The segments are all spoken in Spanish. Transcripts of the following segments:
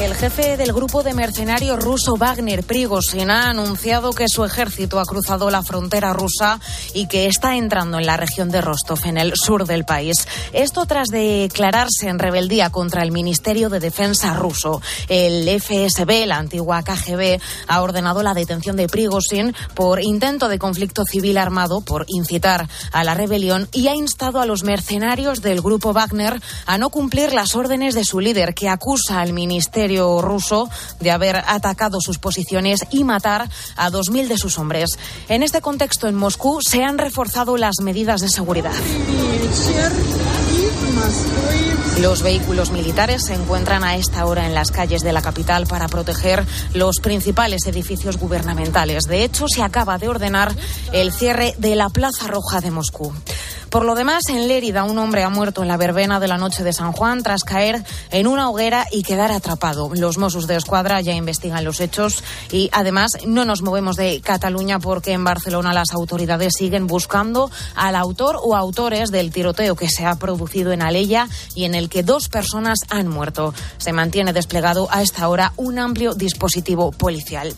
El jefe del grupo de mercenarios ruso Wagner, Prigozhin, ha anunciado que su ejército ha cruzado la frontera rusa y que está entrando en la región de Rostov, en el sur del país. Esto tras declararse en rebeldía contra el Ministerio de Defensa ruso. El FSB, la antigua KGB, ha ordenado la detención de Prigozhin por intento de conflicto civil armado, por incitar a la rebelión y ha instado a los mercenarios del grupo Wagner a no cumplir las órdenes de su líder, que acusa al Ministerio ruso de haber atacado sus posiciones y matar a 2.000 de sus hombres. En este contexto, en Moscú se han reforzado las medidas de seguridad. Los vehículos militares se encuentran a esta hora en las calles de la capital para proteger los principales edificios gubernamentales. De hecho, se acaba de ordenar el cierre de la Plaza Roja de Moscú. Por lo demás, en Lérida, un hombre ha muerto en la verbena de la noche de San Juan tras caer en una hoguera y quedar atrapado. Los Mossos de Escuadra ya investigan los hechos y, además, no nos movemos de Cataluña porque en Barcelona las autoridades siguen buscando al autor o autores del tiroteo que se ha producido en Aleya y en el que dos personas han muerto. Se mantiene desplegado a esta hora un amplio dispositivo policial.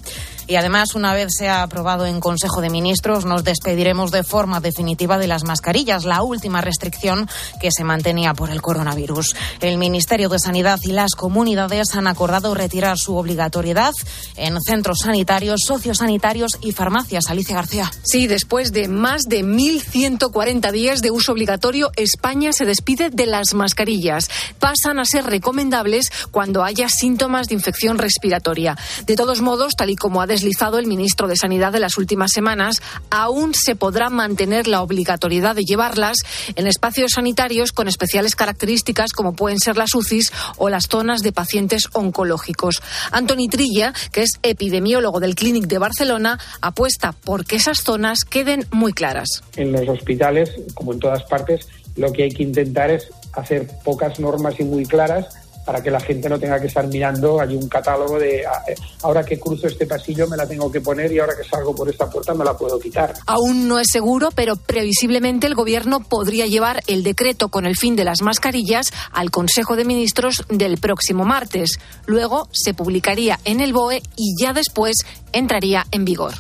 Y además, una vez sea aprobado en Consejo de Ministros, nos despediremos de forma definitiva de las mascarillas, la última restricción que se mantenía por el coronavirus. El Ministerio de Sanidad y las comunidades han acordado retirar su obligatoriedad en centros sanitarios, sociosanitarios y farmacias. Alicia García. Sí, después de más de 1.140 días de uso obligatorio, España se despide de las mascarillas. Pasan a ser recomendables cuando haya síntomas de infección respiratoria. De todos modos, tal y como ha el ministro de Sanidad de las últimas semanas, aún se podrá mantener la obligatoriedad de llevarlas en espacios sanitarios con especiales características como pueden ser las UCIs o las zonas de pacientes oncológicos. Antoni Trilla, que es epidemiólogo del Clínic de Barcelona, apuesta por que esas zonas queden muy claras. En los hospitales, como en todas partes, lo que hay que intentar es hacer pocas normas y muy claras para que la gente no tenga que estar mirando hay un catálogo de ah, eh, ahora que cruzo este pasillo me la tengo que poner y ahora que salgo por esta puerta me la puedo quitar. Aún no es seguro, pero previsiblemente el gobierno podría llevar el decreto con el fin de las mascarillas al Consejo de Ministros del próximo martes. Luego se publicaría en el BOE y ya después entraría en vigor.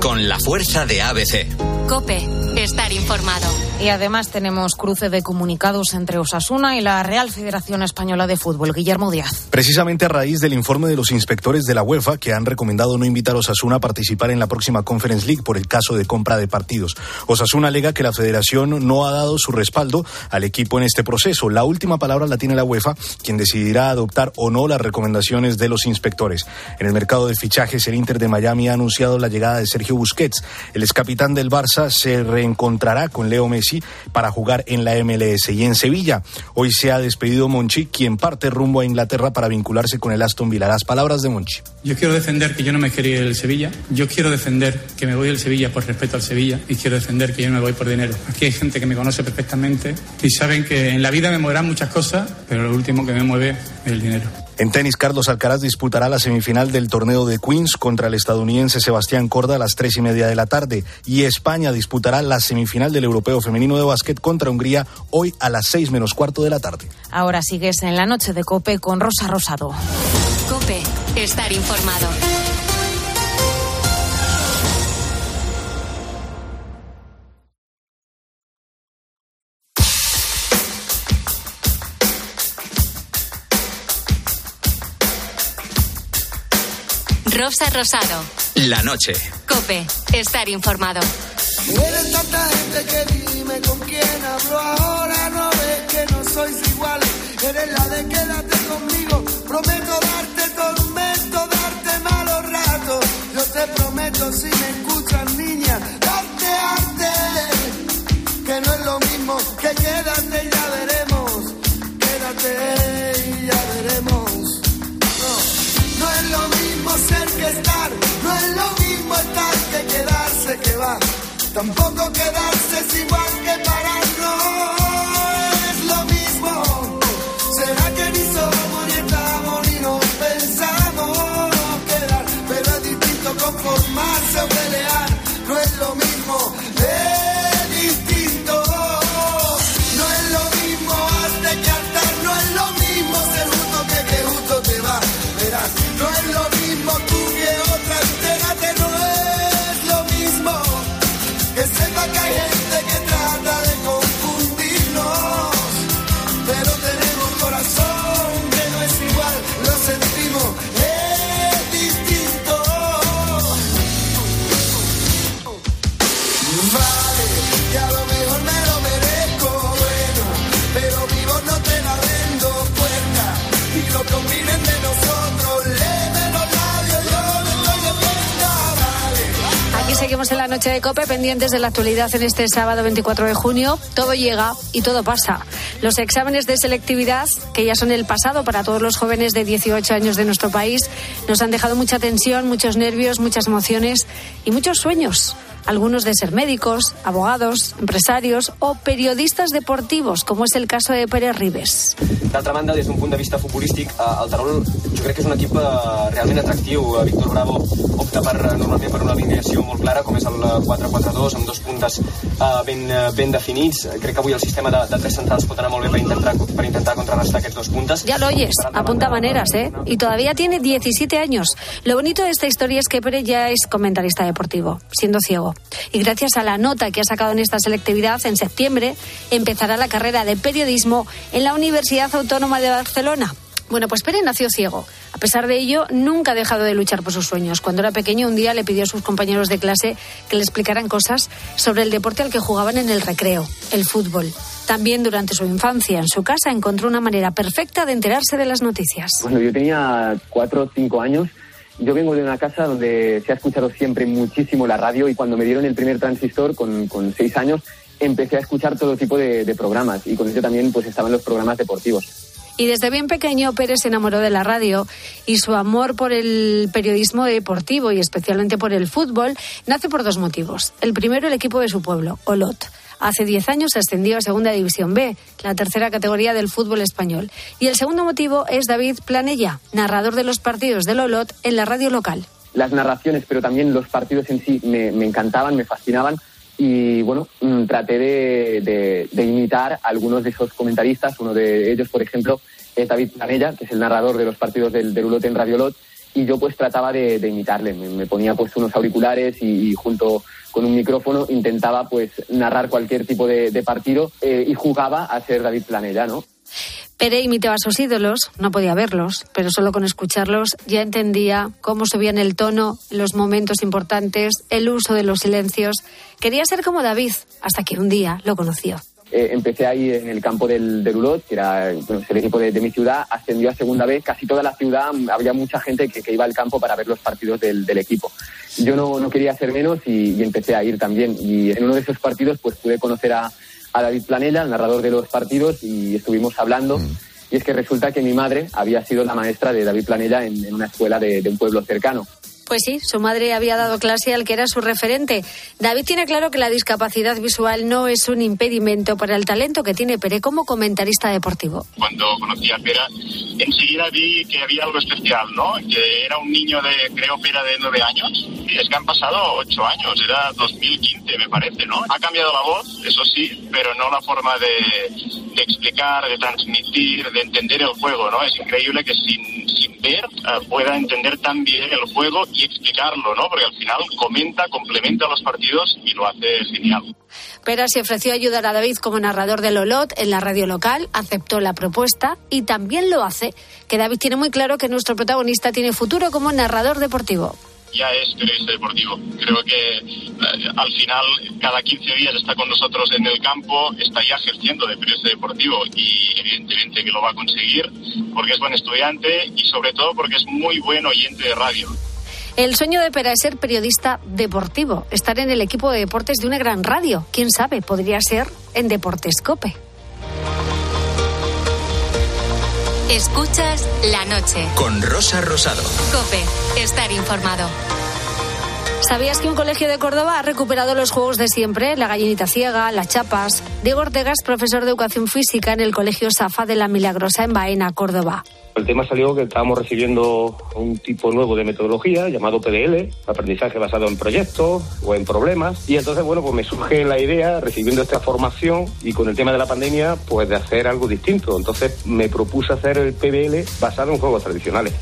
Con la fuerza de ABC. Cope, estar informado. Y además tenemos cruce de comunicados entre Osasuna y la Real Federación Española de Fútbol. Guillermo Díaz. Precisamente a raíz del informe de los inspectores de la UEFA que han recomendado no invitar a Osasuna a participar en la próxima Conference League por el caso de compra de partidos. Osasuna alega que la federación no ha dado su respaldo al equipo en este proceso. La última palabra la tiene la UEFA, quien decidirá adoptar o no las recomendaciones de los inspectores. En el mercado de fichajes, el Inter de Miami ha anunciado la llegada de Sergio Busquets. El excapitán del Barça se reencontrará con Leo Messi para jugar en la MLS. Y en Sevilla, hoy se ha despedido Monchi, quien parte rumbo a Inglaterra para vincularse con el Aston Villa. Las palabras de Monchi. Yo quiero defender que yo no me quería ir del Sevilla. Yo quiero defender que me voy del Sevilla por respeto al Sevilla. Y quiero defender que yo no me voy por dinero. Aquí hay gente que me conoce perfectamente y saben que en la vida me moverán muchas cosas, pero lo último que me mueve es el dinero. En tenis, Carlos Alcaraz disputará la semifinal del torneo de Queens contra el estadounidense Sebastián Corda a las tres y media de la tarde. Y España disputará la semifinal del Europeo Femenino de Básquet contra Hungría hoy a las seis menos cuarto de la tarde. Ahora sigues en la noche de Cope con Rosa Rosado. Cope, estar informado. Rosa Rosado. La noche. Cope, estar informado. Eres tanta gente que dime con quién hablo ahora. No ves que no sois iguales. Eres la de quédate conmigo. Prometo darte tormento, darte malos ratos. Yo te prometo si me escuchas, niña, darte arte. Que no es lo mismo que quédate y ya veremos. Quédate y ya veremos. No, no es lo mismo ser que estar. No es lo mismo estar que quedarse que va. Tampoco quedarse es igual que parar, noche de Cope, pendientes de la actualidad en este sábado 24 de junio. Todo llega y todo pasa. Los exámenes de selectividad, que ya son el pasado para todos los jóvenes de 18 años de nuestro país, nos han dejado mucha tensión, muchos nervios, muchas emociones y muchos sueños. Algunos de ser médicos, abogados, empresarios o periodistas deportivos, como es el caso de Pérez Ribes. D'altra banda, des d'un punt de vista futbolístic, eh, el Terol jo crec que és un equip eh, realment atractiu. Eh, Víctor Bravo opta per, eh, normalment per una alineació molt clara, com és el eh, 4-4-2, amb dos puntes eh, ben, eh, ben definits. Crec que avui el sistema de, de tres centrals pot anar molt bé per intentar, per intentar contrarrestar aquests dos puntes. Ya lo oyes, apunta maneras, ¿eh? Y todavía tiene 17 años. Lo bonito de esta historia es que Pérez ya es comentarista deportivo, siendo ciego. Y gracias a la nota que ha sacado en esta selectividad, en septiembre empezará la carrera de periodismo en la Universidad Autónoma de Barcelona. Bueno, pues Pérez nació ciego. A pesar de ello, nunca ha dejado de luchar por sus sueños. Cuando era pequeño, un día le pidió a sus compañeros de clase que le explicaran cosas sobre el deporte al que jugaban en el recreo, el fútbol. También durante su infancia en su casa encontró una manera perfecta de enterarse de las noticias. Cuando yo tenía cuatro o cinco años, yo vengo de una casa donde se ha escuchado siempre muchísimo la radio y cuando me dieron el primer transistor con, seis años empecé a escuchar todo tipo de, programas y con ello también pues estaban los programas deportivos. Y desde bien pequeño Pérez se enamoró de la radio y su amor por el periodismo deportivo y especialmente por el fútbol nace por dos motivos. El primero, el equipo de su pueblo, Olot. Hace 10 años ascendió a Segunda División B, la tercera categoría del fútbol español. Y el segundo motivo es David Planella, narrador de los partidos del Olot en la radio local. Las narraciones, pero también los partidos en sí me, me encantaban, me fascinaban y bueno, mm, traté de, imitar a algunos de esos comentaristas. Uno de ellos, por ejemplo, es David Planella, que es el narrador de los partidos del, del en Radio Lot. Y yo pues trataba de, imitarle. Me, ponía pues unos auriculares y, junto con un micrófono intentaba pues narrar cualquier tipo de, de partido eh, y jugaba a ser David Planella, ¿no? Pérez imitaba a sus ídolos, no podía verlos, pero solo con escucharlos ya entendía cómo subían el tono, los momentos importantes, el uso de los silencios. Quería ser como David, hasta que un día lo conoció. Eh, empecé ahí en el campo del, del Ulot, que era bueno, el equipo de, de mi ciudad, ascendió a segunda vez, casi toda la ciudad, mm, había mucha gente que, que iba al campo para ver los partidos del, del equipo. Yo no, no quería ser menos y, y empecé a ir también. Y en uno de esos partidos pues pude conocer a, a David Planella, el narrador de los partidos, y estuvimos hablando. Y es que resulta que mi madre había sido la maestra de David Planella en, en una escuela de, de un pueblo cercano. Pues sí, su madre había dado clase al que era su referente. David tiene claro que la discapacidad visual no es un impedimento para el talento que tiene Pérez como comentarista deportivo. Cuando conocí a Pera, enseguida vi que había algo especial, ¿no? Que era un niño de, creo, Pera de nueve años. Es que han pasado ocho años, era 2015, me parece, ¿no? Ha cambiado la voz, eso sí, pero no la forma de, de explicar, de transmitir, de entender el juego, ¿no? Es increíble que sin, sin ver eh, pueda entender tan bien el juego y explicarlo, ¿no? Porque al final comenta, complementa los partidos y lo hace genial. Pera se ofreció a ayudar a David como narrador del Olot en la radio local, aceptó la propuesta y también lo hace que David tiene muy claro que nuestro protagonista tiene futuro como narrador deportivo. ya es periodista deportivo. Creo que eh, al final cada 15 días está con nosotros en el campo, está ya ejerciendo de periodista deportivo y evidentemente que lo va a conseguir porque es buen estudiante y sobre todo porque es muy buen oyente de radio. El sueño de Pera es ser periodista deportivo, estar en el equipo de deportes de una gran radio. Quién sabe, podría ser en Deportes Cope. Escuchas la noche. Con Rosa Rosado. Cope, estar informado. ¿Sabías que un colegio de Córdoba ha recuperado los juegos de siempre? La gallinita ciega, las chapas. Diego Ortega es profesor de educación física en el colegio Safa de la Milagrosa en Baena, Córdoba. El tema salió que estábamos recibiendo un tipo nuevo de metodología llamado PDL, aprendizaje basado en proyectos o en problemas. Y entonces, bueno, pues me surge la idea, recibiendo esta formación y con el tema de la pandemia, pues de hacer algo distinto. Entonces me propuse hacer el PDL basado en juegos tradicionales.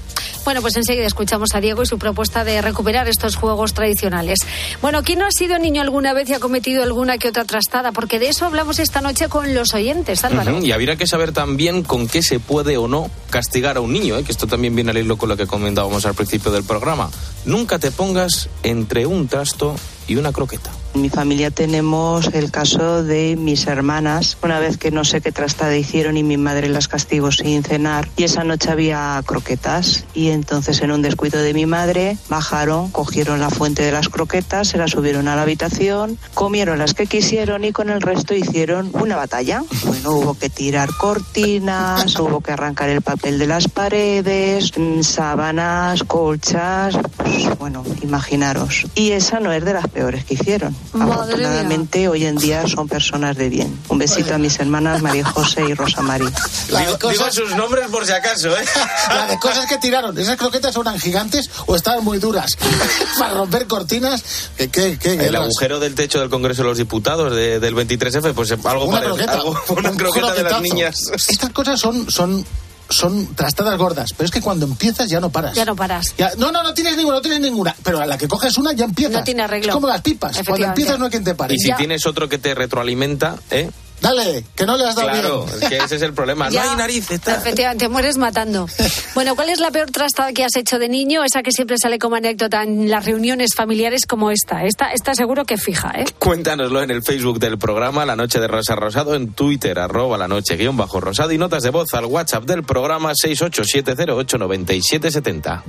Bueno, pues enseguida escuchamos a Diego y su propuesta de recuperar estos juegos tradicionales. Bueno, ¿quién no ha sido niño alguna vez y ha cometido alguna que otra trastada? Porque de eso hablamos esta noche con los oyentes, Álvaro. Y habría que saber también con qué se puede o no castigar a un niño, ¿eh? que esto también viene al hilo con lo que comentábamos al principio del programa. Nunca te pongas entre un trasto y una croqueta. En mi familia tenemos el caso de mis hermanas, una vez que no sé qué trastada hicieron y mi madre las castigó sin cenar y esa noche había croquetas y entonces en un descuido de mi madre bajaron, cogieron la fuente de las croquetas, se las subieron a la habitación, comieron las que quisieron y con el resto hicieron una batalla. Bueno, hubo que tirar cortinas, hubo que arrancar el papel de las paredes, mm, sábanas, colchas, pues, bueno, imaginaros. Y esa no es de las peores que hicieron. Afortunadamente hoy en día son personas de bien. Un besito a mis hermanas María José y Rosa María. Digo, digo sus nombres por si acaso, ¿eh? La de cosas que tiraron. ¿Esas croquetas eran gigantes o estaban muy duras? Para romper cortinas. ¿Qué, qué, qué El agujero del techo del Congreso de los Diputados de- del 23F, pues algo Una parecido. croqueta. algo- una Un croqueta de las croquetazo. niñas. Estas cosas son, son, son trastadas gordas, pero es que cuando empiezas ya no paras. Ya no paras. Ya- no, no, no tienes ninguna, no tienes ninguna. Pero a la que coges una ya empiezas. No tiene arreglo. Es como las pipas. Cuando empiezas no hay quien te pare. Y si tienes otro que te retroalimenta, ¿eh? Dale, que no le has dado Claro, bien. es que ese es el problema. Ya. No hay narices. tal. Efectivamente, mueres matando. Bueno, ¿cuál es la peor trastada que has hecho de niño? Esa que siempre sale como anécdota en las reuniones familiares como esta. Esta, esta seguro que fija, ¿eh? Cuéntanoslo en el Facebook del programa La Noche de Rosa Rosado, en Twitter, arroba la noche guion bajo rosado y notas de voz al WhatsApp del programa 687089770.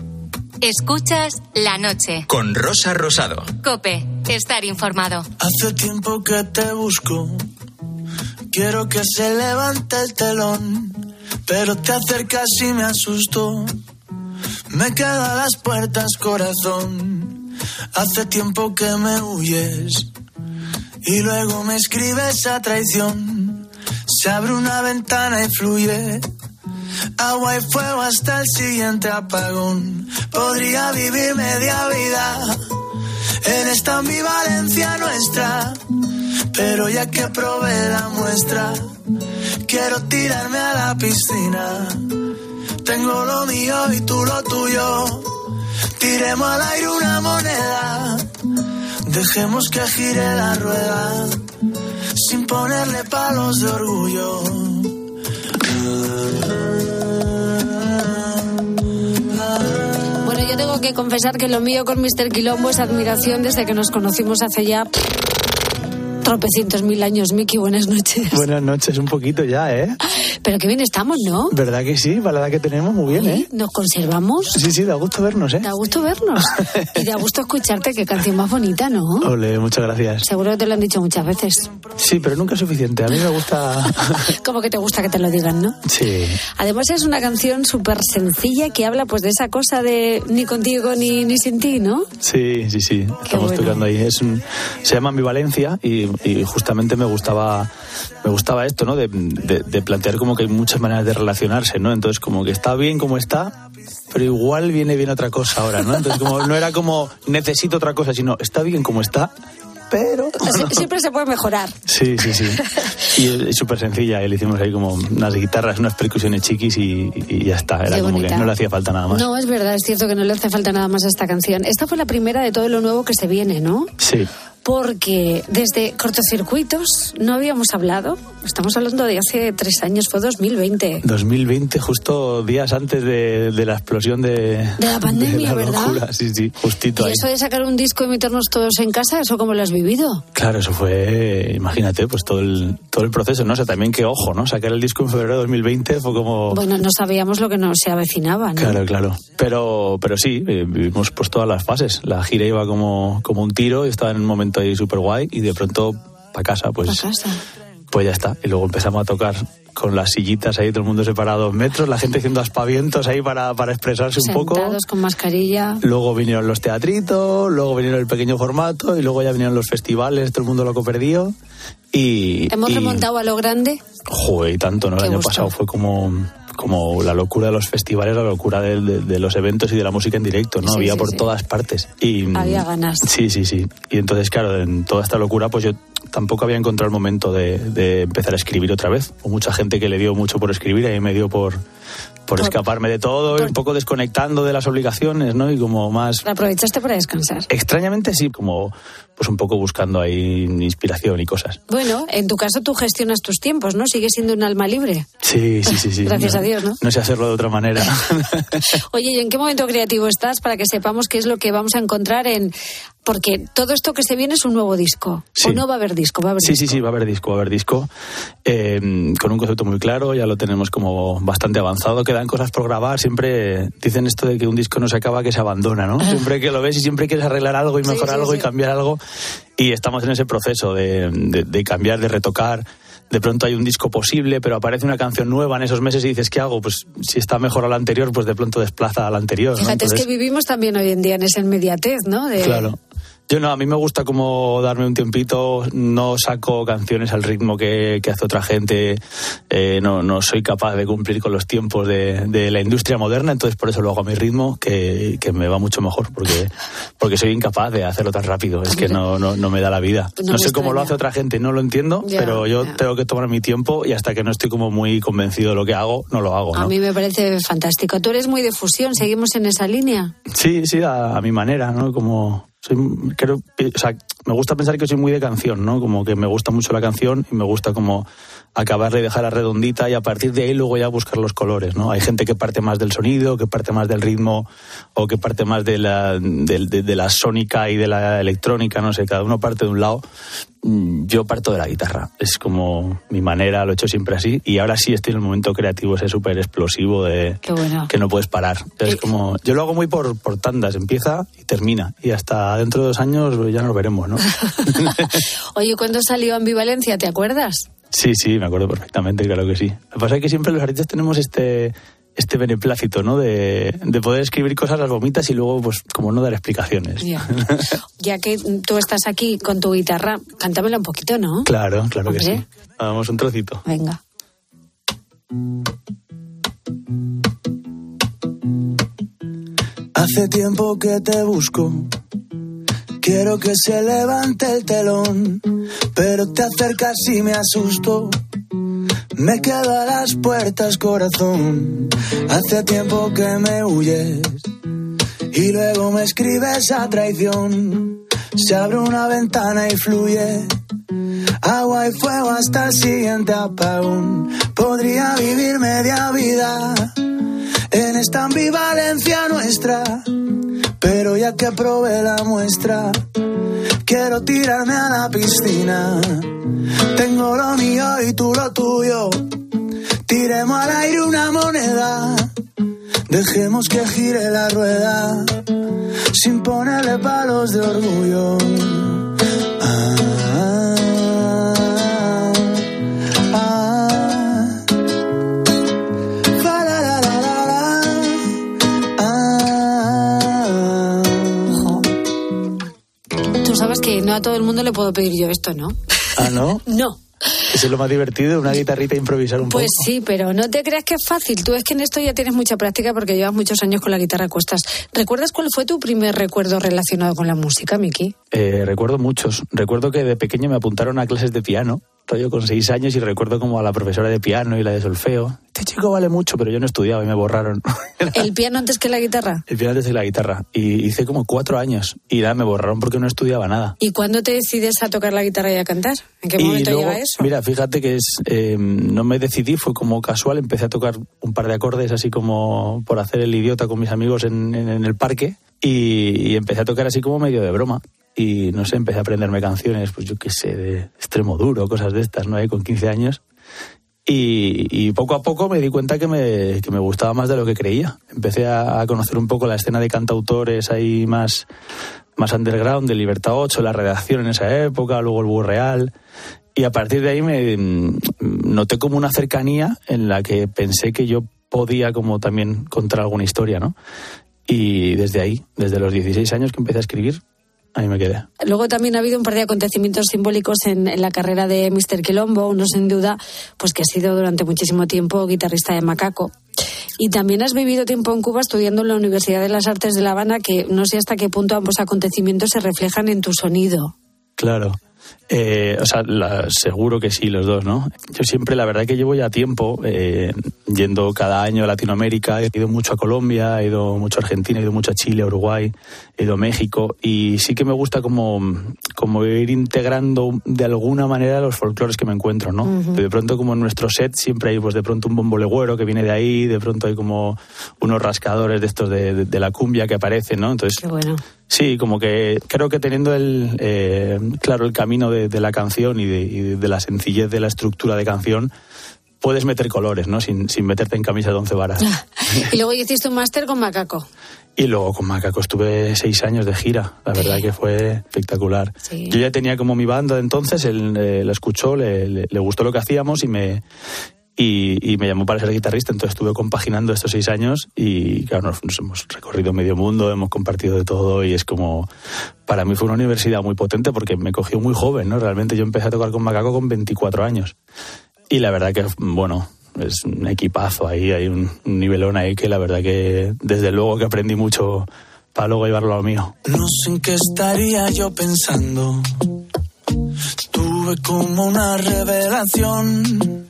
Escuchas la noche. Con Rosa Rosado. Cope, estar informado. Hace tiempo que te busco. Quiero que se levante el telón. Pero te acercas y me asustó. Me quedo a las puertas, corazón. Hace tiempo que me huyes. Y luego me escribes a traición. Se abre una ventana y fluye. Agua y fuego hasta el siguiente apagón. Podría vivir media vida en esta ambivalencia nuestra. Pero ya que probé la muestra, quiero tirarme a la piscina. Tengo lo mío y tú lo tuyo. Tiremos al aire una moneda. Dejemos que gire la rueda sin ponerle palos de orgullo. Bueno, yo tengo que confesar que lo mío con Mr. Quilombo es admiración desde que nos conocimos hace ya tropecientos mil años. Miki, buenas noches. Buenas noches, un poquito ya, ¿eh? Pero qué bien estamos, ¿no? ¿Verdad que sí? Para la edad que tenemos, muy bien, ¿eh? Nos conservamos. Sí, sí, da gusto vernos, ¿eh? Da gusto vernos. Y da gusto escucharte. Qué canción más bonita, ¿no? Ole, muchas gracias. Seguro que te lo han dicho muchas veces. Sí, pero nunca es suficiente. A mí me gusta... Como que te gusta que te lo digan, ¿no? Sí. Además es una canción súper sencilla que habla pues de esa cosa de ni contigo ni, ni sin ti, ¿no? Sí, sí, sí. Estamos bueno. tocando ahí. Es un- se llama Ambivalencia y, y justamente me gustaba me gustaba esto, ¿no? De, de- de plantear como que hay muchas maneras de relacionarse, ¿no? Entonces como que está bien como está, pero igual viene bien otra cosa ahora, ¿no? Entonces como no era como necesito otra cosa, sino está bien como está, pero... Sie- Siempre se puede mejorar. Sí, sí, sí. Y es súper sencilla. y Le hicimos ahí como unas guitarras, unas percusiones chiquis y, y ya está. Era Qué como bonita. que no le hacía falta nada más. No, es verdad, es cierto que no le hace falta nada más a esta canción. Esta fue la primera de todo lo nuevo que se viene, ¿no? Sí. Porque desde cortocircuitos no habíamos hablado. Estamos hablando de hace tres años, fue 2020. 2020, justo días antes de, de la explosión de, De la pandemia, la ¿verdad? locura. Sí, sí, justito Y ahí. eso de sacar un disco y meternos todos en casa, ¿eso cómo lo has vivido? Claro, eso fue, imagínate, pues todo el, todo el proceso, ¿no? O sea, también que ojo, ¿no? Sacar el disco en febrero de 2020 fue como... Bueno, no sabíamos lo que nos se avecinaba, ¿no? Claro, claro. Pero, pero sí, eh, vivimos pues todas las fases. La gira iba como, como un tiro y estaba en un momento ahí súper guay y de pronto para casa, pues, Pa' casa. pues ya está. Y luego empezamos a tocar con las sillitas ahí, todo el mundo separado dos metros, la gente haciendo aspavientos ahí para, para expresarse un poco. Sentados con mascarilla. Luego vinieron los teatritos, luego vinieron el pequeño formato y luego ya vinieron los festivales, todo el mundo loco perdido. Y, Hemos y- remontado a lo grande. Joder, y tanto, ¿no? El Qué año gusto. pasado fue como, como la locura de los festivales, la locura de, de- de los eventos y de la música en directo, ¿no? Sí, Había sí, por sí. todas partes. Y, Había ganas. Sí, sí, sí. Y entonces, claro, en toda esta locura, pues yo tampoco había encontrado el momento de, de empezar a escribir otra vez. Hubo mucha gente que le dio mucho por escribir, a mí me dio por por escaparme de todo y un poco desconectando de las obligaciones, ¿no? Y como más... ¿La aprovechaste para descansar? Extrañamente sí, como pues un poco buscando ahí inspiración y cosas. Bueno, en tu caso tú gestionas tus tiempos, ¿no? Sigues siendo un alma libre. Sí, sí, sí. sí. Gracias a Dios, ¿no? No sé hacerlo de otra manera. Oye, ¿y en qué momento creativo estás para que sepamos qué es lo que vamos a encontrar en porque todo esto que se viene es un nuevo disco. ¿O no va a haber disco? Va a haber sí, disco? sí, sí, va a haber disco, va a haber disco. Eh, con un concepto muy claro, ya lo tenemos como bastante avanzado. Quedan cosas por grabar. Siempre dicen esto de que un disco no se acaba, que se abandona, ¿no? Siempre que lo ves y siempre quieres arreglar algo y mejorar sí, algo y cambiar algo. Y estamos en ese proceso de, de- de cambiar, de retocar. De pronto hay un disco posible, pero aparece una canción nueva en esos meses y dices, ¿qué hago? Pues si está mejor a la anterior, pues de pronto desplaza a la anterior. ¿no? Fíjate, es que vivimos también hoy en día en esa inmediatez, ¿no? De- Claro. Yo no, a mí me gusta como darme un tiempito, no saco canciones al ritmo que, que hace otra gente, eh, no, no soy capaz de cumplir con los tiempos de, de la industria moderna, entonces por eso lo hago a mi ritmo, que, que me va mucho mejor, porque, porque soy incapaz de hacerlo tan rápido, es que no, no, no me da la vida. No No, sé cómo lo hace otra gente, no lo entiendo, Ya, pero yo ya. tengo que tomar mi tiempo y hasta que no estoy como muy convencido de lo que hago, no lo hago. A mí me parece fantástico. Tú eres muy de fusión, seguimos en esa línea. Sí, sí, a, a mi manera, ¿no? Como soy, creo, o sea, me gusta pensar que soy muy de canción, ¿no? Como que me gusta mucho la canción y me gusta como acabarla y dejarla redondita y a partir de ahí luego ya buscar los colores, ¿no? Hay gente que parte más del sonido, que parte más del ritmo o que parte más de la, de, de la sónica y de la electrónica, no sé, cada uno parte de un lado. Mm, Yo parto de la guitarra, es como mi manera, lo he hecho siempre así y ahora sí estoy en el momento creativo ese súper explosivo de bueno. que no puedes parar. Es como, yo lo hago muy por, por tandas, empieza y termina. Y hasta dentro de dos años ya nos veremos, ¿no? Oye, ¿cuándo salió Ambivalencia? ¿Te acuerdas? Sí, sí, me acuerdo perfectamente, claro que sí. Lo que pasa es que siempre los artistas tenemos este este beneplácito, ¿no? De, de poder escribir cosas, las vomitas y luego, pues, como no dar explicaciones. Ya. Ya que tú estás aquí con tu guitarra, cántamela un poquito, ¿no? Claro, claro que sí. Vamos un trocito. Venga. Hace tiempo que te busco. Quiero que se levante el telón, pero te acercas y me asusto. Me quedo a las puertas, corazón. Hace tiempo que me huyes y luego me escribes a traición. Se abre una ventana y fluye agua y fuego hasta el siguiente apagón. Podría vivir media vida en esta ambivalencia nuestra, pero ya que probé la muestra, quiero tirarme a la piscina. Tengo lo mío y tú lo tuyo. Tiremos al aire una moneda. Dejemos que gire la rueda sin ponerle palos de orgullo. Ah. No a todo el mundo le puedo pedir yo esto, ¿no? Ah, ¿no? No. Eso es lo más divertido, una guitarrita improvisar un Pues poco. sí, pero no te creas que es fácil. Tú es que en esto ya tienes mucha práctica porque llevas muchos años con la guitarra a cuestas. ¿Recuerdas cuál fue tu primer recuerdo relacionado con la música, Miki? Eh, recuerdo muchos. Recuerdo que de pequeño me apuntaron a clases de piano, rollo con seis años, y recuerdo como a la profesora de piano y la de solfeo. Este chico vale mucho, pero yo no estudiaba y me borraron. ¿El piano antes que la guitarra? El piano antes de la guitarra. Y hice como cuatro años. Y nada, me borraron porque no estudiaba nada. ¿Y cuándo te decides a tocar la guitarra y a cantar? ¿En qué y momento luego, llega eso? Mira, fíjate que es, eh, no me decidí, fue como casual, empecé a tocar un par de acordes así como por hacer el idiota con mis amigos en, en- en el parque y, y empecé a tocar así como medio de broma. Y no sé, empecé a aprenderme canciones, pues yo qué sé, de extremo duro, cosas de estas, ¿no? Ahí con 15 años. Y, poco a poco me di cuenta que me, que me gustaba más de lo que creía. Empecé a, conocer un poco la escena de cantautores ahí más, más underground, de Libertad 8, la redacción en esa época, luego el Búho Real. Y a partir de ahí me mm, noté como una cercanía en la que pensé que yo podía como también contar alguna historia, ¿no? Y desde ahí, desde los 16 años que empecé a escribir, ahí me quedé. Luego también ha habido un par de acontecimientos simbólicos en, en la carrera de Mr. Quilombo, uno sin duda, pues que ha sido durante muchísimo tiempo guitarrista de Macaco. Y también has vivido tiempo en Cuba estudiando en la Universidad de las Artes de La Habana, que no sé hasta qué punto ambos acontecimientos se reflejan en tu sonido. Claro. Eh, o sea, la- seguro que sí, los dos, ¿no? Yo siempre, la verdad que llevo ya tiempo eh, yendo cada año a Latinoamérica. He ido mucho a Colombia, he ido mucho a Argentina, he ido mucho a Chile, a Uruguay, ido a México. Y sí que me gusta como, como ir integrando de alguna manera los folclores que me encuentro, ¿no? Ujú. De pronto, como en nuestro set, siempre hay pues de pronto un bombo legüero que viene de ahí, de pronto hay como unos rascadores de estos de, de- de la cumbia que aparecen, ¿no? Entonces, Qué bueno. Sí, como que creo que teniendo el eh, claro el camino de, de la canción y de, y de la sencillez de la estructura de canción, puedes meter colores, ¿no? Sin, sin meterte en camisa de once varas. Y luego hiciste un máster con Macaco. Y luego con Macaco estuve seis años de gira, la verdad que fue espectacular. Sí. Yo ya tenía como mi banda de entonces, él eh, la escuchó, le, le- le gustó lo que hacíamos y me y, y me llamó para ser guitarrista, entonces estuve compaginando estos seis años y claro, nos, nos hemos recorrido medio mundo, hemos compartido de todo y es como, para mí fue una universidad muy potente porque me cogió muy joven, ¿no? Realmente yo empecé a tocar con Macaco con 24 años y la verdad que, bueno, es un equipazo ahí, hay un, un nivelón ahí que la verdad que desde luego que aprendí mucho para luego llevarlo a lo mío. No sé en qué estaría yo pensando. Tuve como una revelación.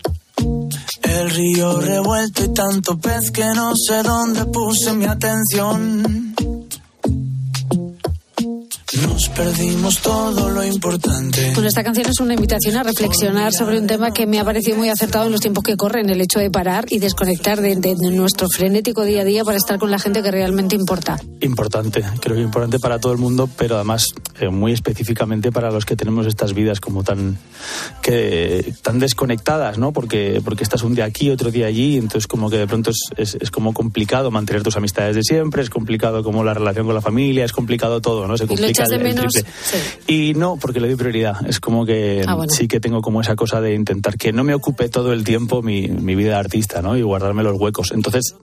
El río revuelto y tanto pez que no sé dónde puse mi atención. Nos perdimos todo lo importante. Bueno, esta canción es una invitación a reflexionar sobre un tema que me ha parecido muy acertado en los tiempos que corren, el hecho de parar y desconectar de, de- de nuestro frenético día a día para estar con la gente que realmente importa. Importante, creo que importante para todo el mundo, pero además eh, muy específicamente para los que tenemos estas vidas como tan que tan desconectadas, ¿no? Porque porque estás un día aquí, otro día allí, entonces como que de pronto es, es, es como complicado mantener tus amistades de siempre, es complicado como la relación con la familia, es complicado todo, ¿no? Se ¿Y lo complica de el- el menos? triple. Sí. Y no, porque le doy prioridad. Es como que Ah, bueno. sí que tengo como esa cosa de intentar que no me ocupe todo el tiempo mi, mi vida de artista, ¿no? Y guardarme los huecos. Entonces,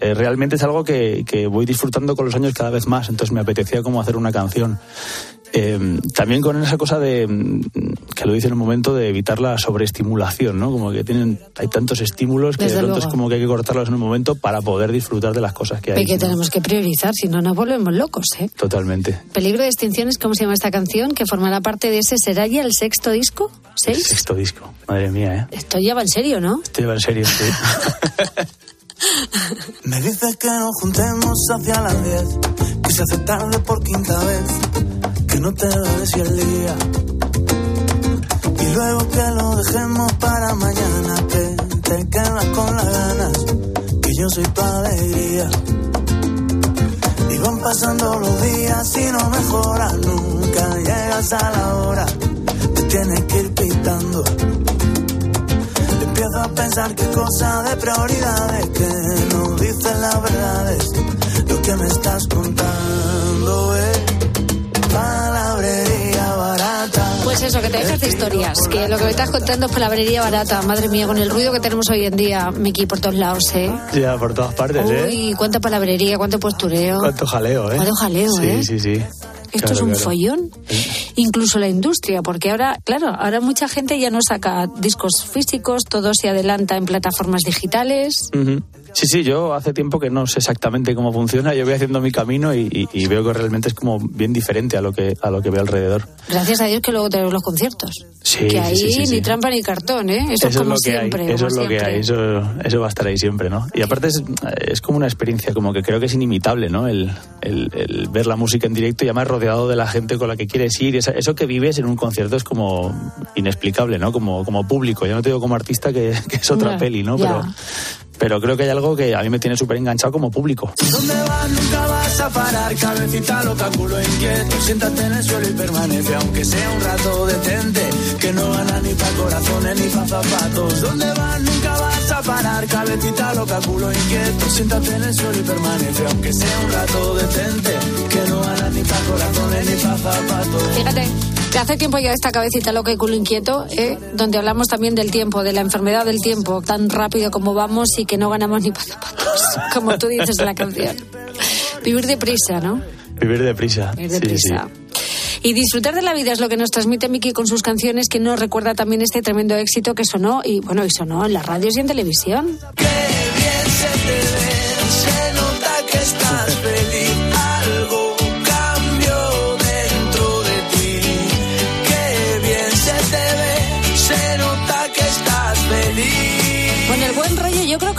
eh, realmente es algo que, que voy disfrutando con los años cada vez más. Entonces me apetecía como hacer una canción. Eh, también con esa cosa de, mm, que lo dice en un momento, de evitar la sobreestimulación, ¿no? Como que tienen, hay tantos estímulos que Desde de pronto luego. es como que hay que cortarlos en un momento para poder disfrutar de las cosas que hay. Y que ¿no? tenemos que priorizar, si no nos volvemos locos, ¿eh? Totalmente. Peligro de extinción es cómo se llama esta canción, que formará parte de ese, ¿será ya el sexto disco? El ¿Seis? sexto disco. Madre mía, ¿eh? Esto ya va en serio, ¿no? Esto lleva en serio, sí. Me dices que nos juntemos hacia las 10, que se hace tarde por quinta vez, que no te si el día. Y luego que lo dejemos para mañana, que te quedas con las ganas, que yo soy tu alegría. Y van pasando los días y no mejoras nunca, llegas a la hora, te tienes que ir pitando. Empiezo a pensar que cosa de prioridades que no dicen las verdades. Lo que me estás contando es palabrería barata. Pues eso, que te dejas de historias, que lo que me estás contando es palabrería barata. Madre mía, con el ruido que tenemos hoy en día, Miki, por todos lados, ¿eh? Ya, por todas partes, ¿eh? Uy, cuánta palabrería, cuánto postureo. Cuánto jaleo, ¿eh? Cuánto jaleo, sí, ¿eh? Sí, sí, Esto es un follón. Incluso la industria, porque ahora, claro, ahora mucha gente ya no saca discos físicos, todo se adelanta en plataformas digitales. Ujú. Sí, sí, yo hace tiempo que no sé exactamente cómo funciona, yo voy haciendo mi camino y, y- y veo que realmente es como bien diferente a lo que a lo que veo alrededor. Gracias a Dios que luego tenemos los conciertos. Sí, que ahí sí, sí, sí, ni trampa ni cartón, ¿eh? Eso, es como lo que siempre. hay, eso es lo que siempre. hay, eso, eso va a estar ahí siempre, ¿no? Y aparte es, es como una experiencia, como que creo que es inimitable, ¿no? El, el- el ver la música en directo y además rodeado de la gente con la que quieres ir, eso que vives en un concierto es como inexplicable, ¿no? Como, como público, ya no te digo como artista que, que es otra peli, ¿no? Pero, pero creo que hay algo que a mí me tiene súper enganchado como público. ¿Dónde vas? Nunca vas a parar, cabecita loca, culo inquieto. Siéntate en el suelo y permanece, aunque sea un rato detente. Que no gana ni pa' corazones ni pa' zapatos. ¿Dónde vas? Nunca vas a parar, cabecita loca, culo inquieto. Siéntate en el suelo y permanece, aunque sea un rato detente. Hace tiempo ya esta cabecita loca y culo inquieto, ¿eh? donde hablamos también del tiempo, de la enfermedad del tiempo, tan rápido como vamos y que no ganamos ni para zapatos, como tú dices en la canción. Vivir deprisa, ¿no? Vivir deprisa. Vivir Sí, deprisa. Y disfrutar de la vida es lo que nos transmite Miki con sus canciones, que nos recuerda también este tremendo éxito que sonó, y bueno, y sonó en las radios y en televisión. bien se te ve, se nota que estás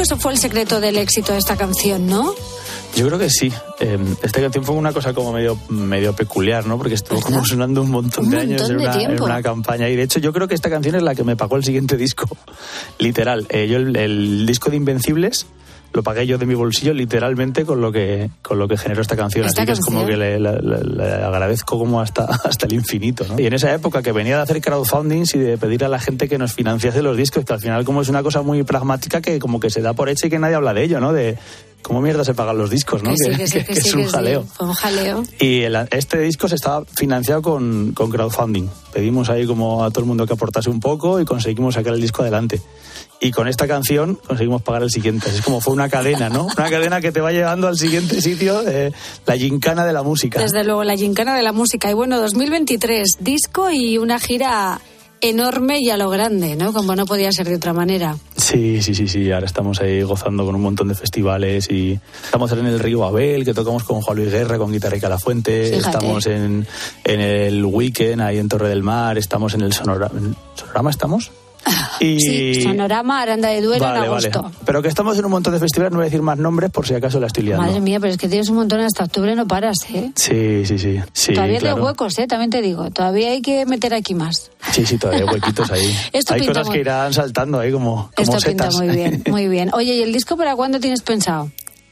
eso fue el secreto del éxito de esta canción, ¿no? Yo creo que sí. Eh, esta canción fue una cosa como medio, medio peculiar, ¿no? Porque estuvo como sonando un montón Un de años en una, en tiempo. una campaña. Y de hecho, yo creo que esta canción es la que me pagó el siguiente disco. Literal. Eh, yo el, el disco de Invencibles lo pagué yo de mi bolsillo literalmente con lo que con lo que generó esta canción. ¿Esta Así que es como que le, le- le- le agradezco como hasta, hasta el infinito. ¿no? Y en esa época que venía de hacer crowdfundings y de pedir a la gente que nos financiase los discos, que al final como es una cosa muy pragmática que como que se da por hecha y que nadie habla de ello, ¿no? De cómo mierda se pagan los discos, ¿no? Que sí, que sí, que que sí, es un jaleo. Fue un jaleo. Y el- este disco se estaba financiado con, con crowdfunding. Pedimos ahí como a todo el mundo que aportase un poco y conseguimos sacar el disco adelante. Y con esta canción conseguimos pagar el siguiente. Es como fue una cadena, ¿no? Una cadena que te va llevando al siguiente sitio, eh, la gincana de la música. Desde luego, la gincana de la música. Y bueno, 2023, disco y una gira enorme y a lo grande, ¿no? Como no podía ser de otra manera. Sí, sí, sí, sí. Ahora estamos ahí gozando con un montón de festivales y estamos en el Río Abel, que tocamos con Juan Luis Guerra, con Guitarra y Calafuente. Fíjate. Estamos en, en el Weekend, ahí en Torre del Mar. Estamos en el Sonora... ¿en ¿Sonorama estamos? Y... Sí, Sonorama, Aranda de Duero Vale, en vale. agosto. Pero que estamos en un montón de festivales, no voy a decir más nombres por si acaso la estoy liando. Madre mía, pero es que tienes un montón hasta octubre, no paras, ¿eh? Sí, sí, sí. sí todavía claro. hay huecos, ¿eh? También te digo. Todavía hay que meter aquí más. Sí, sí, todavía hay huequitos ahí. Esto hay pinta cosas muy- que irán saltando ahí como, como Esto pinta setas. muy bien, muy bien. Oye, ¿y el disco para cuándo tienes pensado?